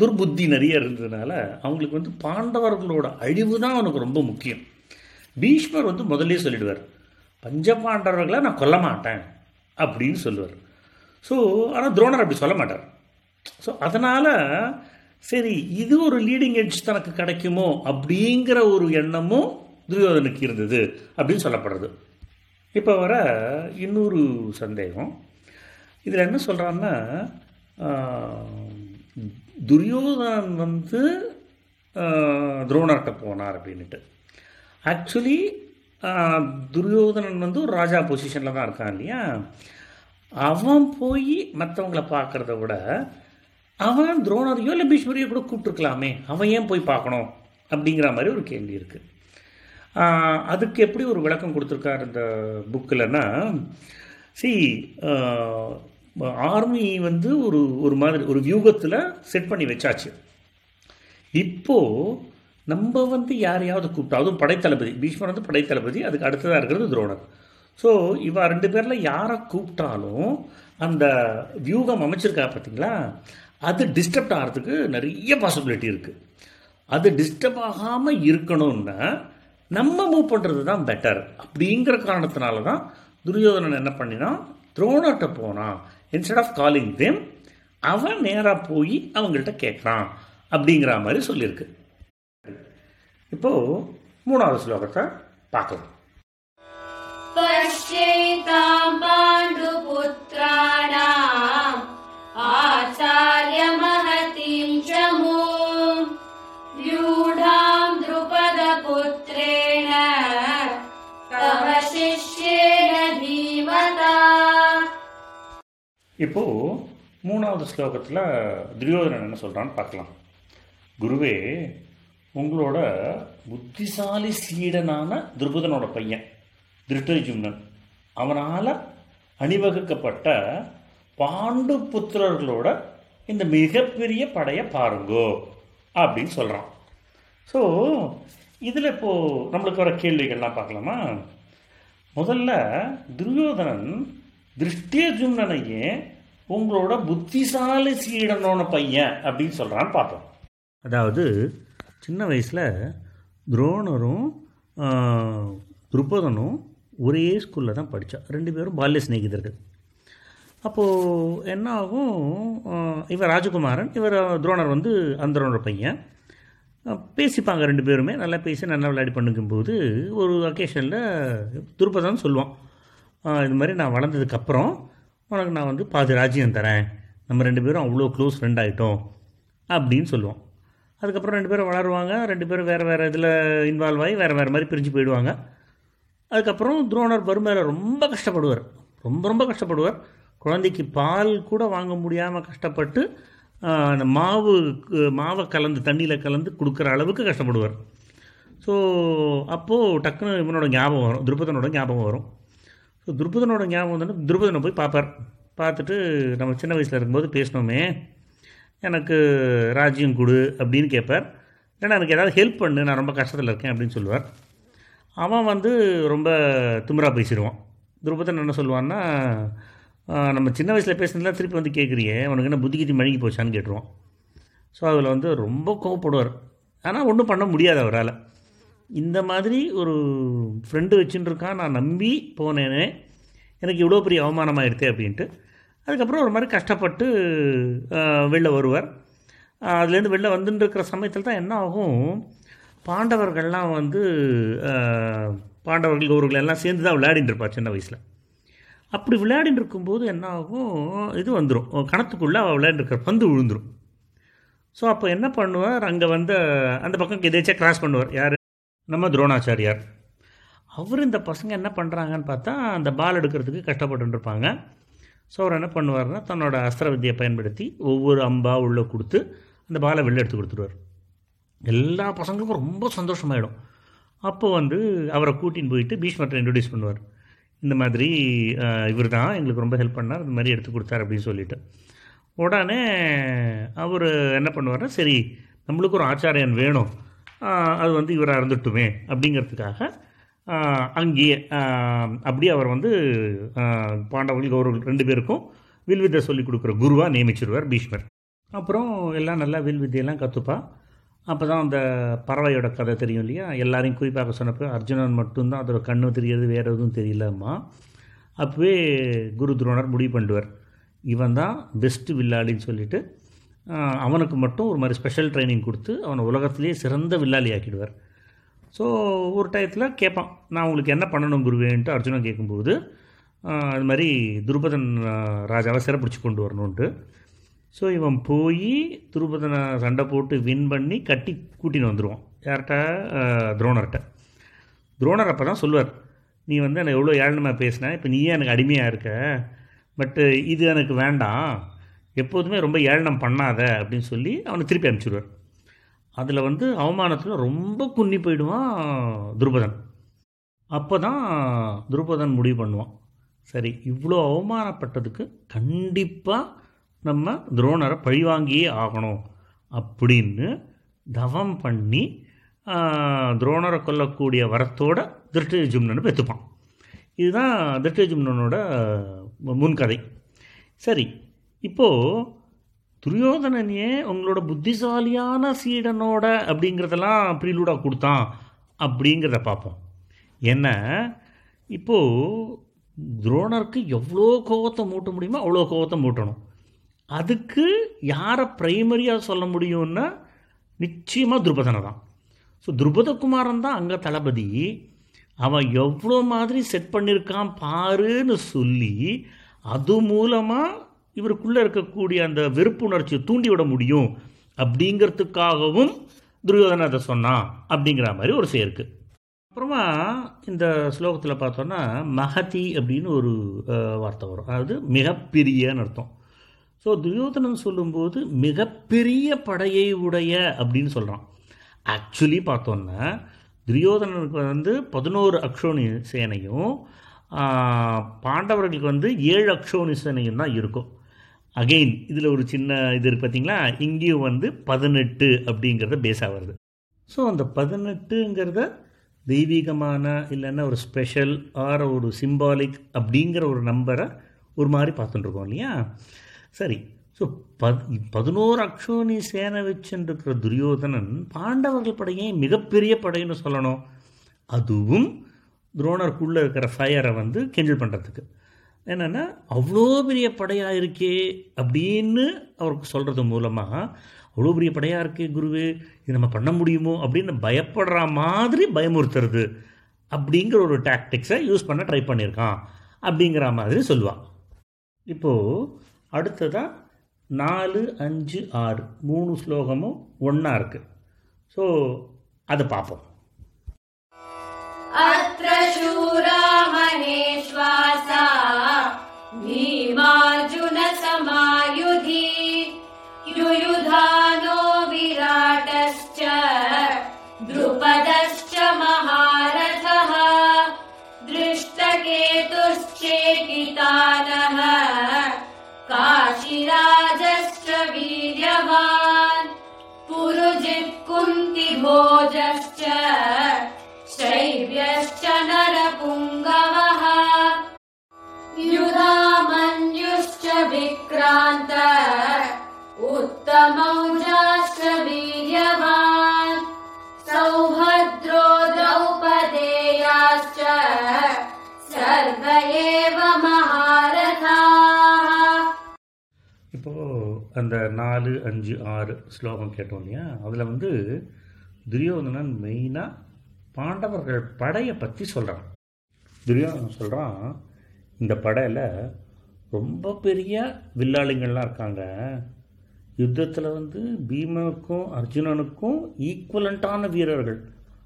Speaker 1: துர்புத்தி நிறைய இருந்ததுனால அவங்களுக்கு வந்து பாண்டவர்களோட அழிவு தான் அவனுக்கு ரொம்ப முக்கியம். பீஷ்மர் வந்து முதல்லே சொல்லிடுவார் பஞ்ச பாண்டவர்களை நான் கொல்ல மாட்டேன் அப்படின்னு சொல்லுவார். ஸோ ஆனால் துரோணர் அப்படி சொல்ல மாட்டார். ஸோ அதனால் சரி இது ஒரு லீடிங் எட்ஜ் தனக்கு கிடைக்குமோ அப்படிங்கிற ஒரு எண்ணமும் துரியோதனுக்கு இருந்தது அப்படின்னு சொல்லப்படுறது. இப்போ வர இன்னொரு சந்தேகம். இதில் என்ன சொல்கிறான்னா துரியோதனன் வந்து துரோணர்கிட்ட போனார் அப்படின்ட்டு ஆக்சுவலி துரியோதனன் வந்து ஒரு ராஜா பொசிஷனில் தான் இருக்கான் இல்லையா? அவன் போய் மற்றவங்கள பார்க்குறத விட அவன் துரோணரையோ இல்லை பீஷ்மரையோ கூட கூப்பிட்டுருக்கலாமே. அவன் ஏன் போய் பார்க்கணும்? அப்படிங்கிற மாதிரி ஒரு கேள்வி இருக்குது அதுக்கு எப்படி ஒரு விளக்கம் கொடுத்துருக்கார் இந்த புக்கில்னா சி ஆர்மி வந்து ஒரு ஒரு மாதிரி ஒரு வியூகத்தில் செட் பண்ணி வச்சாச்சு. இப்போது நம்ம வந்து யாரையாவது கூப்பிட்டா அதுவும் படைத்தளபதி பீஷ்மர் வந்து படைத்தளபதி அதுக்கு அடுத்ததாக இருக்கிறது துரோணர். ஸோ இவா ரெண்டு பேரில் யாரை கூப்பிட்டாலும் அந்த வியூகம் அமைச்சிருக்கா பார்த்தீங்களா அது டிஸ்டர்ப் ஆகிறதுக்கு நிறைய பாசிபிலிட்டி இருக்குது அது டிஸ்டர்ப் ஆகாமல் இருக்கணும்னா நம்ம மூவ் பண்ணுறது தான் பெட்டர் அப்படிங்கிற காரணத்தினால தான் துரியோதனன் என்ன பண்ணினான் துரோணர்கிட்ட போனான் இன்ஸ்டெட் ஆஃப் காலிங் தெம் அவன் நேராக போய் அவங்கள்ட்ட கேட்குறான் அப்படிங்கிற மாதிரி சொல்லியிருக்கு இப்போது மூணாவது ஸ்லோகத்தை பார்க்கலாம்
Speaker 2: पश्यैताम् पाण्डुपुत्राणाम् आचार्यमहतीम् च मूम् व्यूढाम् द्रुपदपुत्रेण तव शिष्येण धीमता
Speaker 1: இப்போது மூணாவது ஸ்லோகத்தில் துரியோதனன் என்ன சொல்கிறான்னு பார்க்கலாம் குருவே உங்களோட புத்திசாலி சீடனான துருபதனோட பையன் திருட்டஜும்னன் அவனால் அணிவகுக்கப்பட்ட பாண்டு புத்திரர்களோட இந்த மிகப்பெரிய படையை பாருங்கோ அப்படின்னு சொல்கிறான் ஸோ இதில் இப்போது நம்மளுக்கு வர கேள்விகள்லாம் பார்க்கலாமா? முதல்ல துரியோதனன் திருஷ்டியஜும்னனையே உங்களோட புத்திசாலி சீடனோன பையன் அப்படின்னு சொல்கிறான்னு பார்ப்போம் அதாவது சின்ன வயசில் துரோணரும் ஆஹ், துருபதனும் ஒரே ஸ்கூலில் தான் படித்தா ரெண்டு பேரும் பால்ய சிநேகிதர்கள். அப்போது என்ன ஆகும் இவர் ராஜகுமாரன் இவர் துரோணர் வந்து அந்தரோனோட பையன். பேசிப்பாங்க ரெண்டு பேருமே நல்லா பேசி நல்லா விளையாடி பண்ணிக்கும்போது ஒரு அக்கேஷனில் துருபதன் சொல்லுவான் இது மாதிரி நான் வளர்ந்ததுக்கப்புறம் உனக்கு நான் வந்து பாதி ராஜ்யம் தரேன். நம்ம ரெண்டு பேரும் அவ்வளோ க்ளோஸ் ஃப்ரெண்ட் ஆகிட்டோம் அப்படின்னு சொல்லுவோம் அதுக்கப்புறம் ரெண்டு பேரும் வளருவாங்க ரெண்டு பேரும் வேறு வேறு இதில் இன்வால்வ் ஆகி வேறு வேறு மாதிரி பிரிஞ்சு போயிடுவாங்க. அதுக்கப்புறம் துரோணர் வறுமையில் ரொம்ப கஷ்டப்படுவார். ரொம்ப ரொம்ப கஷ்டப்படுவார். குழந்தைக்கு பால் கூட வாங்க முடியாமல் கஷ்டப்பட்டு அந்த மாவு மாவை கலந்து தண்ணியில் கலந்து கொடுக்குற அளவுக்கு கஷ்டப்படுவார். ஸோ அப்போது டக்குன்னு இவனோட ஞாபகம் வரும் துருபதனோட ஞாபகம் வரும். ஸோ துருபதனோட ஞாபகம் வந்தோடனே துருபதனை போய் பார்ப்பார். பார்த்துட்டு நம்ம சின்ன வயசில் இருக்கும்போது பேசினோமே எனக்கு ராஜ்யம் கொடு அப்படின்னு கேட்பார். ஏன்னா எனக்கு ஏதாவது ஹெல்ப் பண்ணு நான் ரொம்ப கஷ்டத்தில் இருக்கேன் அப்படின்னு சொல்லுவார். அவன் வந்து ரொம்ப திமிரா பேசிடுவான். துருபதன் என்ன சொல்லுவான்னா நம்ம சின்ன வயசில் பேசுனதுலாம் திருப்பி வந்து கேட்குறியே உனக்கு என்ன புத்தி கித்தி மழுங்கி போச்சான்னு கேட்டுருவான் ஸோ அதில் வந்து ரொம்ப கோவப்படுவார். ஆனால் ஒன்றும் பண்ண முடியாது அவரால். இந்த மாதிரி ஒரு ஃப்ரெண்டு வச்சுட்டு இருக்கான் நான் நம்பி போனேனே எனக்கு இவ்வளோ பெரிய அவமானமாகிடுதே அப்படின்ட்டு. அதுக்கப்புறம் ஒரு மாதிரி கஷ்டப்பட்டு வெளில வருவார். அதுலேருந்து வெளில வந்துட்டு இருக்கிற சமயத்தில் தான் என்ன ஆகும் பாண்டவர்கள்லாம் வந்து பாண்டவர்கள் கௌரவர்கள் எல்லாம் சேர்ந்து தான் விளையாடிட்டு இருப்பார் சின்ன வயசில். அப்படி விளையாடின்னு இருக்கும்போது என்ன ஆகும் இது வந்துடும் கணத்துக்குள்ளே அவள் விளையாண்டுருக்கிற பந்து விழுந்துடும் ஸோ அப்போ என்ன பண்ணுவார்? அங்கே வந்து அந்த பக்கம் எதேச்சா கிராஸ் பண்ணுவார். யார்? நம்ம துரோணாச்சாரியார். அவர் இந்த பசங்க என்ன பண்ணுறாங்கன்னு பார்த்தா அந்த பால் எடுக்கிறதுக்கு கஷ்டப்பட்டுருப்பாங்க. ஸோ அவர் என்ன பண்ணுவார்னா தன்னோட அஸ்திர வித்தியை பயன்படுத்தி ஒவ்வொரு அம்பா உள்ளே கொடுத்து அந்த பாலை வெளில எடுத்து கொடுத்துருவார். எல்லா பசங்களுக்கும் ரொம்ப சந்தோஷமாயிடும். அப்போ வந்து அவரை கூட்டின்னு போயிட்டு பீஷ்மத்தை இன்ட்ரடியூஸ் பண்ணுவார். இந்த மாதிரி இவர் தான் எங்களுக்கு ரொம்ப ஹெல்ப் பண்ணார் இந்த மாதிரி எடுத்து கொடுத்தார் அப்படின்னு சொல்லிட்டு. உடனே அவர் என்ன பண்ணுவார்னா சரி நம்மளுக்கு ஒரு ஆச்சாரியன் வேணும். அது வந்து இவராக இருந்துட்டுமே அப்படிங்கிறதுக்காக அங்கேயே அப்படியே அவர் வந்து பாண்டவர்கள் கௌரவர்கள் ரெண்டு பேருக்கும் வில்வித்தை சொல்லிக் கொடுக்குற குருவாக நியமிச்சிருவார் பீஷ்மர். அப்புறம் எல்லாம் நல்லா வில்வித்தையெல்லாம் கற்றுப்பா அப்போ தான் அந்த பறவையோட கதை தெரியும் இல்லையா? எல்லாரையும் குறிப்பாக சொன்னப்போ அர்ஜுனன் மட்டும்தான் அதோட கண்ணு தெரியாது வேறு எதுவும் தெரியலம்மா. அப்போவே குரு துரோணர் முடிவு பண்ணுவார். இவன் தான் பெஸ்ட்டு வில்லாளின்னு சொல்லிட்டு அவனுக்கு மட்டும் ஒரு மாதிரி ஸ்பெஷல் ட்ரைனிங் கொடுத்து அவனை உலகத்திலேயே சிறந்த வில்லாளி ஆக்கிடுவார். ஸோ ஒரு டயத்தில் கேட்பான் நான் உங்களுக்கு என்ன பண்ணணும் குருவேன்ட்டு? அர்ஜுனன் கேட்கும்போது அது மாதிரி துருபதன் ராஜாவை சிறப்பிடிச்சு கொண்டு வரணுன்ட்டு ஸோ இவன் போய் துருபதனை சண்டை போட்டு வின் பண்ணி கட்டி கூட்டின்னு வந்துடுவான் யார்கிட்ட? துரோணர்கிட்ட. துரோணர் அப்போ தான் சொல்லுவார் நீ வந்து எனக்கு எவ்வளோ ஏழனமாக பேசின? இப்போ நீயே எனக்கு அடிமையாக இருக்க. பட்டு இது எனக்கு வேண்டாம். எப்போதுமே ரொம்ப ஏளனம் பண்ணாத அப்படின்னு சொல்லி அவனை திருப்பி அனுப்பிச்சிடுவார். அதில் வந்து அவமானத்தில் ரொம்ப குன்னி போயிடுவான் துருபதன். அப்போ தான் துருபதன் முடிவு பண்ணுவான். சரி இவ்வளோ அவமானப்பட்டதுக்கு கண்டிப்பாக நம்ம துரோணரை பழிவாங்கியே ஆகணும் அப்படின்னு தவம் பண்ணி துரோணரை கொல்லக்கூடிய வரத்தோட திருஷ்டஜும்னு பெற்றுப்பான் இதுதான் திருஷ்டஜும்னனோட முன்கதை. சரி இப்போது துரியோதனனையே உங்களோட புத்திசாலியான சீடனோட அப்படிங்கிறதெல்லாம் ப்ரீலூடாக கொடுத்தான் அப்படிங்கிறத பார்ப்போம். என்ன? இப்போது துரோணருக்கு எவ்வளோ கோவத்தை மூட்ட முடியுமோ அவ்வளோ கோவத்தை மூட்டணும். அதுக்கு யாரை ப்ரைமரியாக சொல்ல முடியும்னா நிச்சயமாக துருபதனை தான். ஸோ துருபதகுமாரன் தான் அங்கே தளபதி. அவன் எவ்வளோ மாதிரி செட் பண்ணியிருக்கான் பாருன்னு சொல்லி அது மூலமாக இவருக்குள்ளே இருக்கக்கூடிய அந்த வெறுப்புணர்ச்சியை தூண்டி விட முடியும் அப்படிங்கிறதுக்காகவும் துரியோதனை அதை சொன்னான் அப்படிங்கிற மாதிரி ஒரு செயற்கு. அப்புறமா இந்த ஸ்லோகத்தில் பார்த்தோன்னா மகதி அப்படின்னு ஒரு வார்த்தை வரும். அதாவது மிகப்பெரியன்னு அர்த்தம். ஸோ துரியோதனன் சொல்லும்போது மிகப்பெரிய படையை உடைய அப்படின்னு சொல்கிறான் ஆக்சுவலி பார்த்தோன்னா துரியோதனனுக்கு வந்து பதினோரு அக்ஷோனி சேனையும் பாண்டவர்களுக்கு வந்து ஏழு அக்ஷோனி சேனையும் தான் இருக்கும். அகெயின் இதில் ஒரு சின்ன இது இருக்கு பார்த்தீங்களா இங்கேயும் வந்து பதினெட்டு அப்படிங்கிறத பேஸாக வருது. ஸோ அந்த பதினெட்டுங்கிறத தெய்வீகமான இல்லைன்னா ஒரு ஸ்பெஷல் ஆர் ஒரு சிம்பாலிக் அப்படிங்கிற ஒரு நம்பரை ஒரு மாதிரி பார்த்துட்டுருக்கோம் இல்லையா? சரி. ஸோ பத் பதினோரு அக்ஷோனி சேனை வச்சுருக்கிற துரியோதனன் பாண்டவர்கள் படையே மிகப்பெரிய படைன்னு சொல்லணும். அதுவும் துரோணருக்குள்ளே இருக்கிற ஃபயரை வந்து கிண்டில் பண்ணுறதுக்கு என்னென்னா அவ்வளோ பெரிய படையாக இருக்கே அப்படின்னு அவருக்கு சொல்கிறது மூலமாக அவ்வளோ பெரிய படையாக இருக்கே குருவே இது நம்ம பண்ண முடியுமோ அப்படின்னு பயப்படுற மாதிரி பயமுறுத்துறது அப்படிங்கிற ஒரு டாக்டிக்ஸை யூஸ் பண்ண ட்ரை பண்ணியிருக்கான் அப்படிங்கிற மாதிரி சொல்லுவாள் இப்போது அடுத்ததாக நாலு அஞ்சு ஆறு மூணு ஸ்லோகமும் ஒன்றா இருக்குது ஸோ அதை பார்ப்போம்
Speaker 2: अत्र शूरा पुरुजित्कुन्तिभोजश्च शैव्यश्च नरपुङ्गवः युधामन्युश्च विक्रान्त उत्तमौजाश्च वीर्यवान् सौभद्रो द्रौपदेयाश्च सर्व एव महारथाः
Speaker 1: இப்போது அந்த நாலு அஞ்சு ஆறு ஸ்லோகம் கேட்டோம் இல்லையா அதில் வந்து துரியோதனன் மெயினாக பாண்டவர்கள் படையை பற்றி சொல்கிறான் துரியோதனன் சொல்கிறான் இந்த படையில் ரொம்ப பெரிய வில்லாளிங்கள்லாம் இருக்காங்க. யுத்தத்தில் வந்து பீமனுக்கும் அர்ஜுனனுக்கும் ஈக்குவலண்ட்டான வீரர்கள்.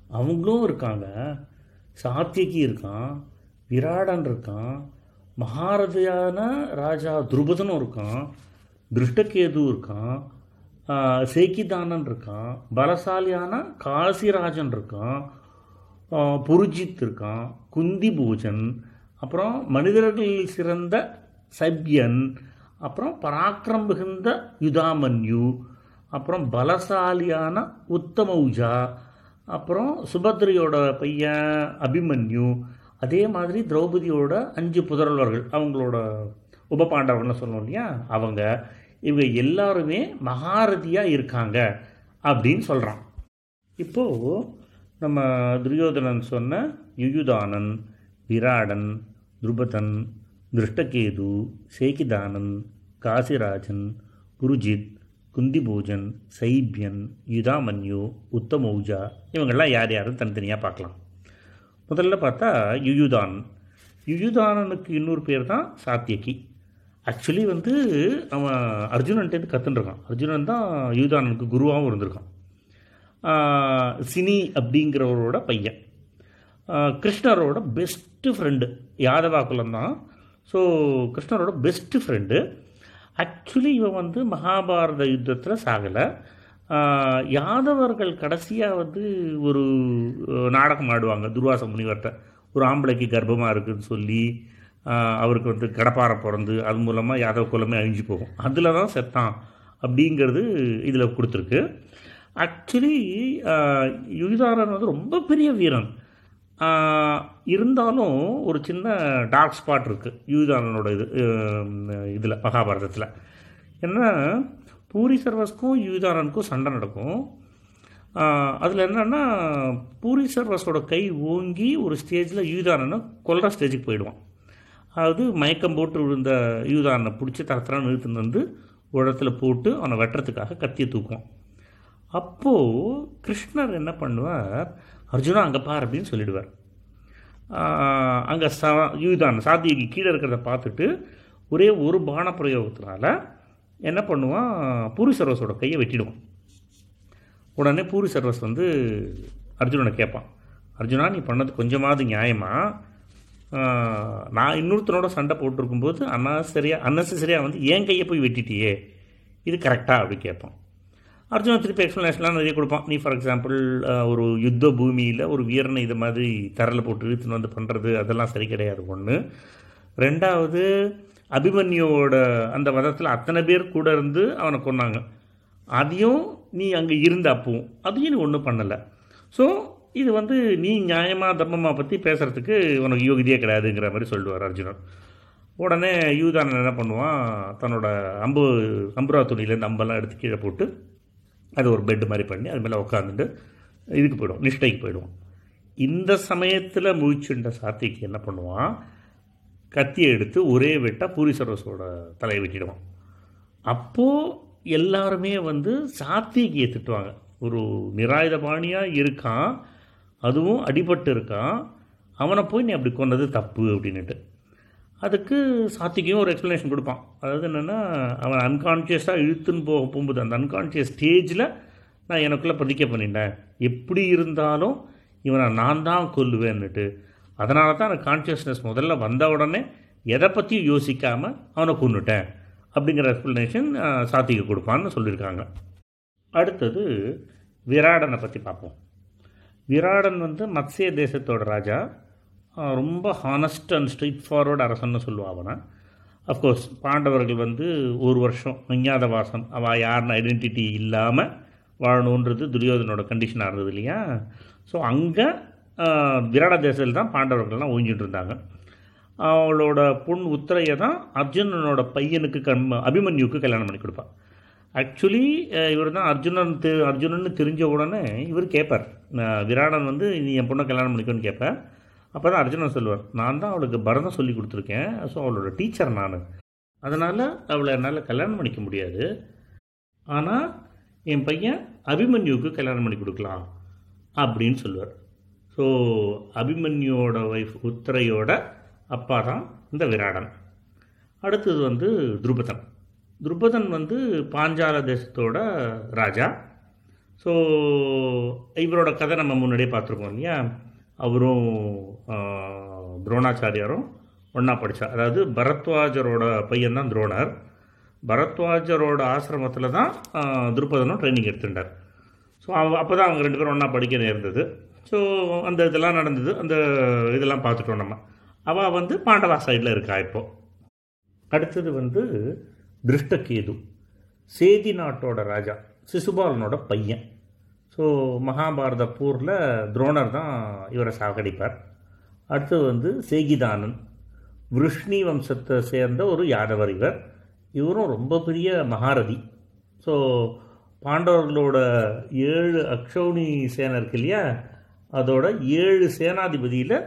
Speaker 1: அவங்களும் இருக்காங்க. சாத்தியகி இருக்கான் விராடன் இருக்கான் மகாரதியான ராஜா துருபதனும் இருக்கான் திருஷ்டகேது இருக்கான் சேக்கிதானன் இருக்கான் பலசாலியான காசிராஜன் இருக்கான் புருஜித் இருக்கான் குந்தி பூஜன் அப்புறம் மனிதர்களில் சிறந்த சப்யன் அப்புறம் பராக்கிரம் மிகுந்த யுதாமன்யு அப்புறம் பலசாலியான உத்தமௌஜா அப்புறம் சுபத்ரியோட பையன் அபிமன்யு அதே மாதிரி திரௌபதியோட அஞ்சு புதல்வர்கள் அவங்களோட உபபாண்டவர்னு சொன்னோம் இல்லையா? அவங்க. இவங்க எல்லாருமே மகாரதியாக இருக்காங்க அப்படின்னு சொல்கிறான் இப்போது நம்ம துரியோதனன் சொன்ன யுயுதானன் விராடன் துருபதன் திருஷ்டகேது சேகிதானன் காசிராஜன் குருஜித் குந்திபூஜன் சைபியன் யுதாமன்யு உத்தமௌஜா இவங்கெல்லாம் யார் யாருன்னு தனித்தனியாக பார்க்கலாம். முதல்ல பார்த்தா யுயுதான். யுயுதானனுக்கு இன்னொரு பேர் தான் சாத்தியகி. ஆக்சுவலி வந்து அவன் அர்ஜுனன்ட்டேருந்து கற்றுன்ருக்கான் அர்ஜுனன் தான் யுயுதானனுக்கு குருவாகவும் இருந்திருக்கான். சினி அப்படிங்கிறவரோட பையன். கிருஷ்ணரோட பெஸ்ட்டு ஃப்ரெண்டு யாதவா குலம் தான் ஸோ கிருஷ்ணரோட பெஸ்ட்டு ஃப்ரெண்டு ஆக்சுவலி இவன் வந்து மகாபாரத யுத்தத்தில் சாகலை. யாதவர்கள் கடைசியாக வந்து ஒரு நாடகம் ஆடுவாங்க. துர்வாச முனிவர்கிட்ட ஒரு ஆம்பளைக்கு கர்ப்பமாக இருக்குதுன்னு சொல்லி அவருக்கு வந்து கடப்பாறை பிறந்து அது மூலமாக யாதவ குலமே அழிஞ்சு போகும். அதில் தான் செத்தான் அப்படிங்கிறது இதில் கொடுத்துருக்கு. ஆக்சுவலி யுகிதாரன் வந்து ரொம்ப பெரிய வீரன். இருந்தாலும் ஒரு சின்ன டார்க் ஸ்பாட் இருக்குது யுகிதாரனோட இது இதில் மகாபாரதத்தில். என்ன பூரி சர்வஸ்க்கும் யுகிதாரனுக்கும் சண்டை நடக்கும். அதில் என்னென்னா பூரி சர்வஸோட கை ஓங்கி ஒரு ஸ்டேஜில் யுகிதாரனை கொல்ற ஸ்டேஜுக்கு போயிடுவான். அதாவது மயக்கம் போட்டு விழுந்த யூதானை பிடிச்சி தரத்தரான நிறுத்துன்னு வந்து உடத்துல போட்டு அவனை வெட்டுறதுக்காக கத்தியை தூக்குவான். அப்போது கிருஷ்ணர் என்ன பண்ணுவார்? அர்ஜுனா அங்கே பார் அப்படின்னு சொல்லிடுவார். அங்கே சா யூதான் சாத்தியக்கு கீழே இருக்கிறத பார்த்துட்டு ஒரே ஒரு பான பிரயோகத்தினால என்ன பண்ணுவான்? பூரி சர்வஸோட கையை வெட்டிடுவான். உடனே பூரி சர்வஸ் வந்து அர்ஜுனனை கேட்பான். அர்ஜுனா நீ பண்ணது கொஞ்சமாவது நியாயமாக நான் இன்னொருத்தனோட சண்டை போட்டிருக்கும்போது அன்னாசரியாக அன்னெசரியாக வந்து என் கையை போய் வெட்டிட்டியே? இது கரெக்டாக அப்படி கேட்பான். அர்ஜுனன் திருப்பி எக்ஸ்ப்ளனேஷன்லாம் நிறைய கொடுப்பான். நீ ஃபார் எக்ஸாம்பிள் ஒரு யுத்த பூமியில் ஒரு வீரனை இது மாதிரி தரல போட்டு இழுத்துன்னு வந்து பண்ணுறது அதெல்லாம் சரி கிடையாது. ஒன்று ரெண்டாவது அபிமன்யுவோட அந்த வதத்தில் அத்தனை பேர் கூட இருந்து அவனை கொன்னாங்க. அதையும் நீ அங்கே இருந்த அப்பவும் அதையும் நீ ஒன்றும் பண்ணலை. ஸோ இது வந்து நீ நியாயமாக தர்மமாக பற்றி பேசுகிறதுக்கு உனக்கு யோகிதையே கிடையாதுங்கிற மாதிரி சொல்லுவார் அர்ஜுனன். உடனே யூதானன் என்ன பண்ணுவான்? தன்னோட அம்பு அம்புரா துணியிலேருந்து அம்பெல்லாம் எடுத்து கீழே போட்டு அது ஒரு பெட் மாதிரி பண்ணி அது மேலே உட்காந்துட்டு இதுக்கு போயிடும் நிஷ்டைக்கு போயிடுவான். இந்த சமயத்தில் முழிச்சுண்ட சாத்திக்கு என்ன பண்ணுவான்? கத்தியை எடுத்து ஒரே வெட்டாக பூரி சர்வஸோட தலையை வெட்டிடுவான். அப்போது எல்லாருமே வந்து சாத்திகியை திட்டுவாங்க. ஒரு நிராயுதபாணியாக இருக்கான் அதுவும் அடிபட்டு இருக்கான். அவனை போய் நீ அப்படி கொண்டது தப்பு அப்படின்னுட்டு. அதுக்கு சாத்திக்கும் ஒரு எக்ஸ்ப்ளனேஷன் கொடுப்பான். அதாவது என்னென்னா அவன் அன்கான்ஷியஸாக இழுத்துன்னு போக போகும்போது அந்த அன்கான்ஷியஸ் ஸ்டேஜில் நான் எனக்குள்ளே பிரதிக்கை பண்ணிட்டேன். எப்படி இருந்தாலும் இவனை நான் தான் கொல்லுவேன்னுட்டு. அதனால தான் அந்த கான்ஷியஸ்னஸ் முதல்ல வந்த உடனே எதை பற்றியும் யோசிக்காமல் அவனை கொண்டுட்டேன் அப்படிங்கிற எக்ஸ்ப்ளனேஷன் சாத்திக்கு கொடுப்பான்னு சொல்லியிருக்காங்க. அடுத்தது விராடனை பற்றி பார்ப்போம். விராடன் வந்து மத்சிய தேசத்தோட ராஜா. ரொம்ப ஹானஸ்ட் அண்ட் ஸ்ட்ரீட் ஃபார்வர்டு அரசன்னு சொல்லுவான் அவனை. அஃப்கோர்ஸ் பாண்டவர்கள் வந்து ஒரு வருஷம் அஞ்ஞாதவாசம் அவள் யாருன்னு ஐடென்டிட்டி இல்லாமல் வாழணுன்றது துரியோதனோட கண்டிஷனாக இருந்தது இல்லையா? ஸோ அங்கே விராட தேசத்தில் தான் பாண்டவர்கள்லாம் ஓய்ஞ்சிட்டு இருந்தாங்க. அவளோட பொன் உத்தரையை தான் அர்ஜுனனோட பையனுக்கு கண் அபிமன்யுக்கு கல்யாணம் பண்ணி கொடுப்பான் ஆக்சுவலி இவர் தான் அர்ஜுனன் தெ அர்ஜுனன் தெரிஞ்ச உடனே இவர் கேட்பார் நான் விராடன் வந்து நீ என் பொண்ணை கல்யாணம் பண்ணிக்கோன்னு கேட்பேன் அப்போ தான் அர்ஜுனன் சொல்லுவார் நான் தான் அவளுக்கு பரதம் சொல்லி கொடுத்துருக்கேன். ஸோ அவளோட டீச்சர் நான். அதனால் அவளை என்னால் கல்யாணம் பண்ணிக்க முடியாது. ஆனால் என் பையன் அபிமன்யுவுக்கு கல்யாணம் பண்ணி கொடுக்கலாம். அப்படின்னு சொல்லுவார். ஸோ அபிமன்யுவோட ஒய்ஃப் உத்தரையோட அப்பா தான் இந்த விராடன். அடுத்தது வந்து துருபதன் துருபதன் வந்து பாஞ்சால தேசத்தோட ராஜா. ஸோ இவரோட கதை நம்ம முன்னாடியே பார்த்துருக்கோம் இல்லையா? அவரும் துரோணாச்சாரியாரும் ஒன்றா படித்தார் அதாவது பரத்வாஜரோட பையன் தான் துரோணர். பரத்வாஜரோட ஆசிரமத்தில் தான் துருபதனும் ட்ரைனிங் எடுத்துட்டார் ஸோ அவ அப்போ தான் அவங்க ரெண்டு பேரும் ஒன்றா படிக்க நேர்ந்தது. ஸோ அந்த இதெல்லாம் நடந்தது. அந்த இதெல்லாம் பார்த்துட்டோம் நம்ம. அவள் வந்து பாண்டவா சைடில் இருக்கா இப்போது அடுத்தது வந்து திருஷ்டகேது. சேதி நாட்டோட ராஜா சிசுபாலனோட பையன். ஸோ மகாபாரத போரில் துரோணர் தான் இவரை சாகடிப்பார். அடுத்தது வந்து சேகிதானன். விருஷ்ணி வம்சத்தை சேர்ந்த ஒரு யாதவர் இவர். இவரும் ரொம்ப பெரிய மகாரதி. ஸோ பாண்டவர்களோட ஏழு அக்ஷௌனி சேனை இருக்கு இல்லையா? அதோட ஏழு சேனாதிபதியில்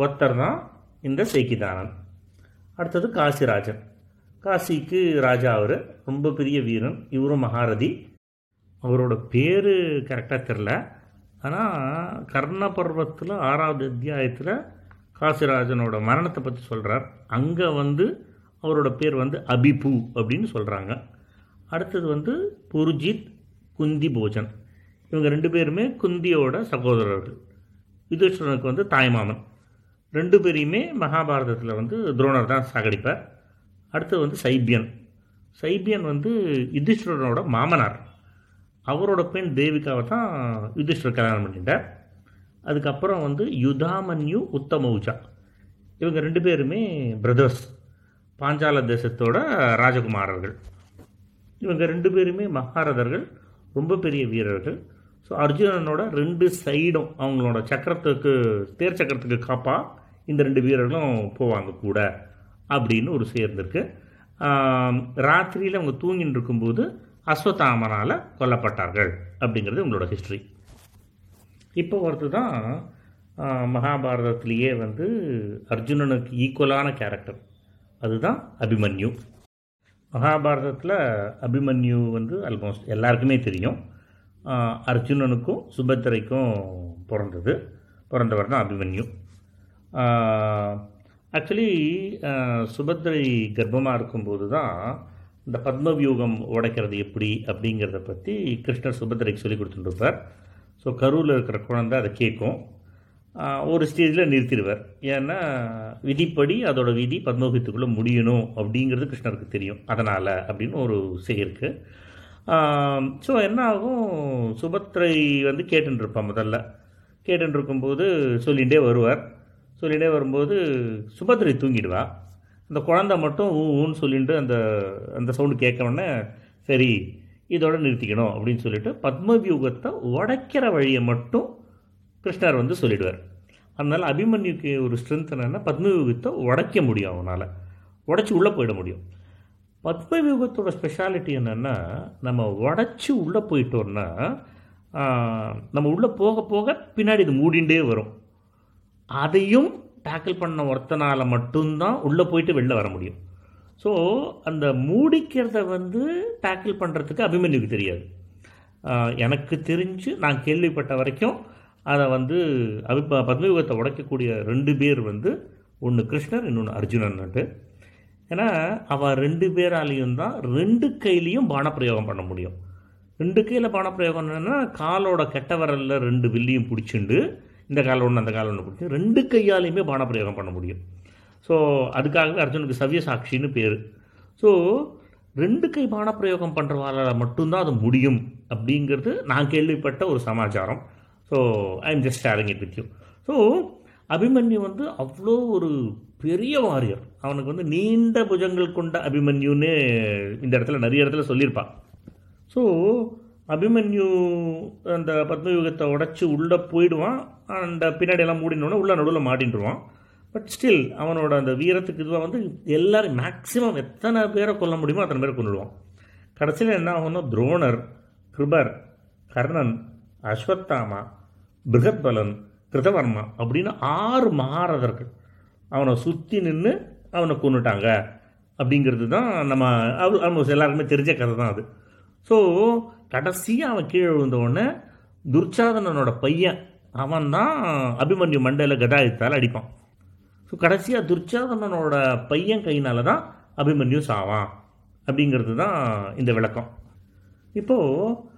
Speaker 1: ஒருத்தர் தான் இந்த சேகிதானன். அடுத்தது காசிராஜன். காசிக்கு ராஜா அவர் ரொம்ப பெரிய வீரன் இவரும் மகாரதி. அவரோட பேர் கரெக்டாக தெரில ஆனால் கர்ண பர்வத்தில் ஆறாவது அத்தியாயத்தில் காசிராஜனோட மரணத்தை பற்றி சொல்கிறார் அங்கே வந்து அவரோட பேர் வந்து அபிபு அப்படின்னு சொல்கிறாங்க அடுத்தது வந்து புருஜித் குந்தி போஜன் இவங்க ரெண்டு பேருமே குந்தியோட சகோதரர்கள். யுதிஷ்டனுக்கு வந்து தாய்மாமன். ரெண்டு பேரையுமே மகாபாரதத்தில் வந்து துரோணர் தான் சாகடிப்பார். அடுத்தது வந்து சைபியன். சைபியன் வந்து யுதிஷ்டரனோட மாமனார். அவரோட பெண் தேவிகாவை தான் யுதிஷ்டர் கல்யாணம் பண்ணிட்டார். அதுக்கப்புறம் வந்து யுதாமன்யு உத்தமௌஜா. இவங்க ரெண்டு பேருமே பிரதர்ஸ் பாஞ்சால தேசத்தோட ராஜகுமாரர்கள். இவங்க ரெண்டு பேருமே மகாரதர்கள் ரொம்ப பெரிய வீரர்கள். ஸோ அர்ஜுனனோட ரெண்டு சைடும் அவங்களோட சக்கரத்துக்கு தேர் சக்கரத்துக்கு காப்பாக இந்த ரெண்டு வீரர்களும் போவாங்க கூட. அப்படின்னு ஒரு சேர்ந்திருக்கு ராத்திரியில் அவங்க தூங்கின்னு இருக்கும்போது அஸ்வத்தாமனால் கொல்லப்பட்டார்கள் அப்படிங்கிறது உங்களோட ஹிஸ்ட்ரி இப்போ வருது தான் மகாபாரதத்திலேயே வந்து அர்ஜுனனுக்கு ஈக்குவலான கேரக்டர் அதுதான் அபிமன்யு. மகாபாரதத்தில் அபிமன்யு வந்து ஆல்மோஸ்ட் எல்லாருக்குமே தெரியும். அர்ஜுனனுக்கும் சுபத்திரைக்கும் பிறந்தது. பிறந்தவர் தான் அபிமன்யு. ஆக்சுவலி சுபத்திரை கர்ப்பமாக இருக்கும்போது தான் இந்த பத்மவியூகம் உடைக்கிறது எப்படி அப்படிங்கிறத பற்றி கிருஷ்ணர் சுபத்ரைக்கு சொல்லி கொடுத்துட்டுருப்பார் ஸோ கருவில் இருக்கிற குழந்தை அதை கேட்கும். ஒரு ஸ்டேஜில் நிறுத்திடுவார். ஏன்னா விதிப்படி அதோட விதி பத்மவியத்துக்குள்ளே முடியணும் அப்படிங்கிறது கிருஷ்ணருக்கு தெரியும். அதனால் அப்படின்னு ஒரு செய்ய ஸோ என்ன ஆகும்? சுபத்ரை வந்து கேட்டுருப்பான் முதல்ல. கேட்டுருக்கும்போது சொல்லிகிட்டே வருவார். சொல்லிகிட்டே வரும்போது சுபத்ரி தூங்கிடுவா அந்த குழந்தை மட்டும் ஊ ஊன்னு சொல்லிட்டு அந்த அந்த சவுண்டு கேட்க உடனே சரி இதோட நிறுத்திக்கணும் அப்படின்னு சொல்லிட்டு பத்மவியூகத்தை உடைக்கிற வழியை மட்டும் கிருஷ்ணர் வந்து சொல்லிடுவார். அதனால் அபிமன்யுக்கு ஒரு ஸ்ட்ரென்த் என்னென்னா பத்மவியூகத்தை உடைக்க முடியும் அவனால். உடைச்சி உள்ளே போயிட முடியும். பத்மவியூகத்தோட ஸ்பெஷாலிட்டி என்னென்னா நம்ம உடச்சி உள்ளே போயிட்டோன்னா நம்ம உள்ளே போக போக பின்னாடி இது மூடிண்டே வரும். அதையும் டேக்கிள் பண்ண ஒருத்தனால் மட்டும்தான் உள்ளே போயிட்டு வெளில வர முடியும். ஸோ அந்த மூடிக்கிறத வந்து டேக்கிள் பண்ணுறதுக்கு அபிமன்யுக்கு தெரியாது. எனக்கு தெரிஞ்சு நான் கேள்விப்பட்ட வரைக்கும் அதை வந்து அபி பத்மயுகத்தை உடைக்கக்கூடிய ரெண்டு பேர் வந்து ஒன்று கிருஷ்ணர் இன்னொன்று அர்ஜுனன்ட்டு ஏன்னா அவள் ரெண்டு பேராலையும் தான் ரெண்டு கையிலையும் பானப்பிரயோகம் பண்ண முடியும். ரெண்டு கையில் பானப்பிரயோகம் என்னென்னா காலோட கெட்ட வரலில் ரெண்டு வில்லியும் பிடிச்சிண்டு இந்த கால ஒன்று அந்த கால ஒன்று பிடிச்சி ரெண்டு கையாலையுமே பானப்பிரயோகம் பண்ண முடியும். ஸோ அதுக்காகவே அர்ஜுனுக்கு சவ்ய சாட்சின்னு பேர். ஸோ ரெண்டு கை பானப்பிரயோகம் பண்ணுறவாளால் மட்டும்தான் அது முடியும் அப்படிங்கிறது நான் கேள்விப்பட்ட ஒரு சமாச்சாரம். So I am just sharing it with you so Abhimanyu வந்து அவ்வளோ ஒரு பெரிய வாரியர். அவனுக்கு வந்து நீண்ட புஜங்கள் கொண்ட அபிமன்யுன்னு இந்த இடத்துல நிறைய இடத்துல சொல்லியிருப்பான் ஸோ அபிமன்யு அந்த பத்மயுகத்தை உடைச்சி உள்ளே போயிடுவான். அந்த பின்னாடியெல்லாம் மூடினோடனே உள்ள நடுவில் மாடின்டுவான் பட் ஸ்டில் அவனோட அந்த வீரத்துக்கு இதுவாக வந்து எல்லோரும் மேக்ஸிமம் எத்தனை பேரை கொல்ல முடியுமோ அத்தனை பேரை கொண்டுடுவான் கடைசியில் என்ன ஆகும்னா துரோணர் கிருபர் கர்ணன் அஸ்வத்தாமா பிருகத்பலன் கிருதவர்மா அப்படின்னு ஆறு மாறதற்கு அவனை சுற்றி நின்று அவனை கொண்டுட்டாங்க அப்படிங்கிறது தான் நம்ம ஆல்மோஸ்ட் எல்லாருக்குமே தெரிஞ்ச கதை தான் அது. ஸோ கடைசியாக அவன் கீழே விழுந்த உடனே துர்ச்சாதனனோட பையன் அவன் தான் அபிமன்யு மண்டையில் கதாயுத்தால் அடிப்பான். ஸோ கடைசியாக துர்ச்சாதனனோட பையன் கையினால தான் அபிமன்யு சாவான் அப்படிங்கிறது தான் இந்த விளக்கம். இப்போது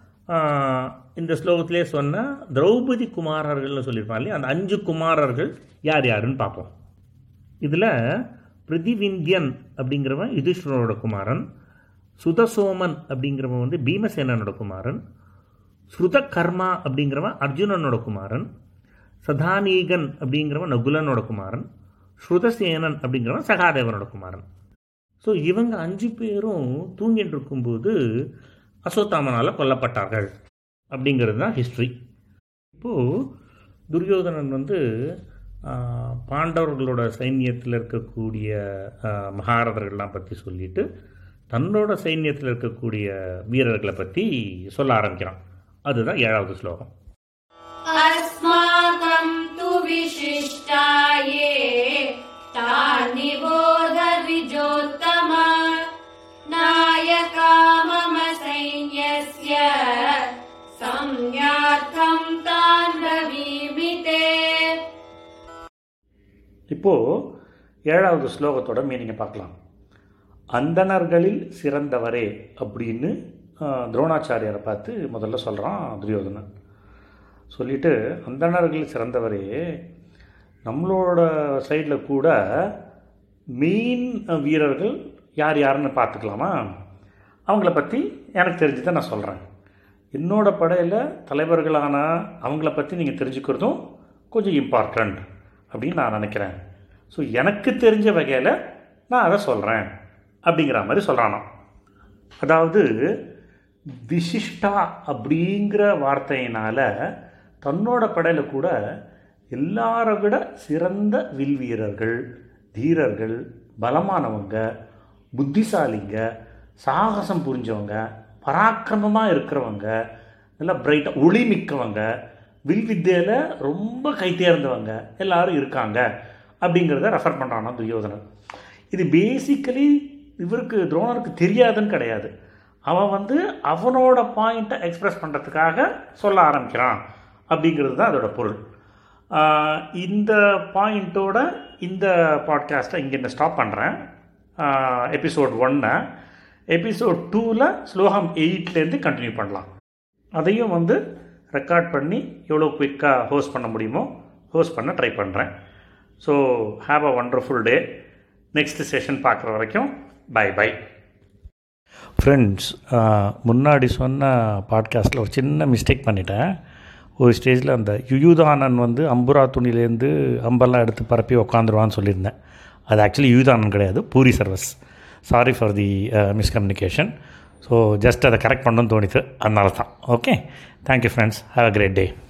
Speaker 1: இந்த ஸ்லோகத்திலே சொன்ன திரௌபதி குமாரர்கள்னு சொல்லியிருப்பான் இல்லையா? அந்த அஞ்சு குமாரர்கள் யார் யாருன்னு பார்ப்போம். இதில் பிரிதிவிந்தியன் அப்படிங்கிறவன் யுதிஷ்டரோட குமாரன் சுதசோமன் அப்படிங்கிறவன் வந்து பீமசேனனோட குமாரன் ஸ்ருத கர்மா அப்படிங்கிறவன் அர்ஜுனனோட குமாரன் சதானீகன் அப்படிங்கிறவன் நகுலனோட குமாரன் ஸ்ருதசேனன் அப்படிங்கிறவன் சகாதேவனோட குமாரன் ஸோ இவங்க அஞ்சு பேரும் தூங்கிட்டு இருக்கும்போது அசோத்தாமனால் கொல்லப்பட்டார்கள் அப்படிங்கிறது தான் ஹிஸ்ட்ரி இப்போது துரியோதனன் வந்து பாண்டவர்களோட சைன்யத்தில் இருக்கக்கூடிய மகாரதர்கள்லாம் பற்றி சொல்லிட்டு தன்னோட சைன்யத்தில் இருக்கக்கூடிய வீரர்களை பற்றி சொல்ல ஆரம்பிக்கிறான். அதுதான் ஏழாவது ஸ்லோகம்.
Speaker 2: அஸ்மாகம் து விசிஷ்டாயே தானிபோத விஜோத்தமா நாயகா மம சைன்யஸ்ய சம்யார்த்தம் தான் பிரவீமிதே
Speaker 1: இப்போ ஏழாவது ஸ்லோகத்தோட மீனிங்கை பார்க்கலாம். அந்தணர்களில் சிறந்தவரே அப்படின்னு துரோணாச்சாரியரை பார்த்து முதல்ல சொல்கிறான் துரியோதனன். சொல்லிட்டு அந்தணர்களில் சிறந்தவரே நம்மளோட சைடில் கூட மெயின் வீரர்கள் யார் யாருன்னு பார்த்துக்கலாமா? அவங்கள பற்றி எனக்கு தெரிஞ்சு தான் நான் சொல்கிறேன் என்னோட படையில் தலைவர்களான அவங்கள பற்றி நீங்கள் தெரிஞ்சுக்கிறதும் கொஞ்சம் இம்பார்ட்டண்ட் அப்படின்னு நான் நினைக்கிறேன். ஸோ எனக்கு தெரிஞ்ச வகையில் நான் அதை சொல்கிறேன் அப்படிங்கிற மாதிரி சொல்கிறானா அதாவது விசிஷ்டா அப்படிங்கிற வார்த்தையினால் தன்னோட படையில் கூட எல்லாரை விட சிறந்த வில் வீரர்கள் தீரர்கள் பலமானவங்க புத்திசாலிங்க சாகசம் புரிஞ்சவங்க பராக்கிரமமாக இருக்கிறவங்க நல்லா பிரைட்டாக ஒளி மிக்கவங்க வில் வித்தியில் ரொம்ப கைத்தேர்ந்தவங்க எல்லாரும் இருக்காங்க அப்படிங்கிறத ரெஃபர் பண்ணுறானா துரியோதனன். இது பேசிக்கலி இவருக்கு துரோணருக்கு தெரியாதுன்னு கிடையாது. அவன் வந்து அவனோட பாயிண்ட்டை எக்ஸ்பிரஸ் பண்ணுறதுக்காக சொல்ல ஆரம்பிக்கிறான். அப்படிங்கிறது தான் அதோட பொருள். இந்த பாயிண்ட்டோட இந்த பாட்காஸ்ட்டை இங்கே நான் ஸ்டாப் பண்ணுறேன் எபிசோட் ஒன்னை எபிசோட் டூவில் ஸ்லோகம் எயிட்லேருந்து கண்டினியூ பண்ணலாம். அதையும் வந்து ரெக்கார்ட் பண்ணி எவ்வளோ குயிக்காக ஹோஸ்ட் பண்ண முடியுமோ ஹோஸ்ட் பண்ண ட்ரை பண்ணுறேன் so have a wonderful day next session பார்க்குற வரைக்கும் பை பை ஃப்ரெண்ட்ஸ் முன்னாடி சொன்ன பாட்காஸ்ட்டில் ஒரு சின்ன மிஸ்டேக் பண்ணிட்டேன். ஒரு ஸ்டேஜில் அந்த யுயுதானன் வந்து அம்புரா துணிலேருந்து அம்பெல்லாம் எடுத்து பரப்பி உக்காந்துருவான்னு சொல்லியிருந்தேன். அது ஆக்சுவலி யுயுதானன் கிடையாது Bhurishravas. Sorry for the miscommunication so just அதை கரெக்ட் பண்ணணும்னு தோணித்து அதனால தான் okay thank you friends have a great day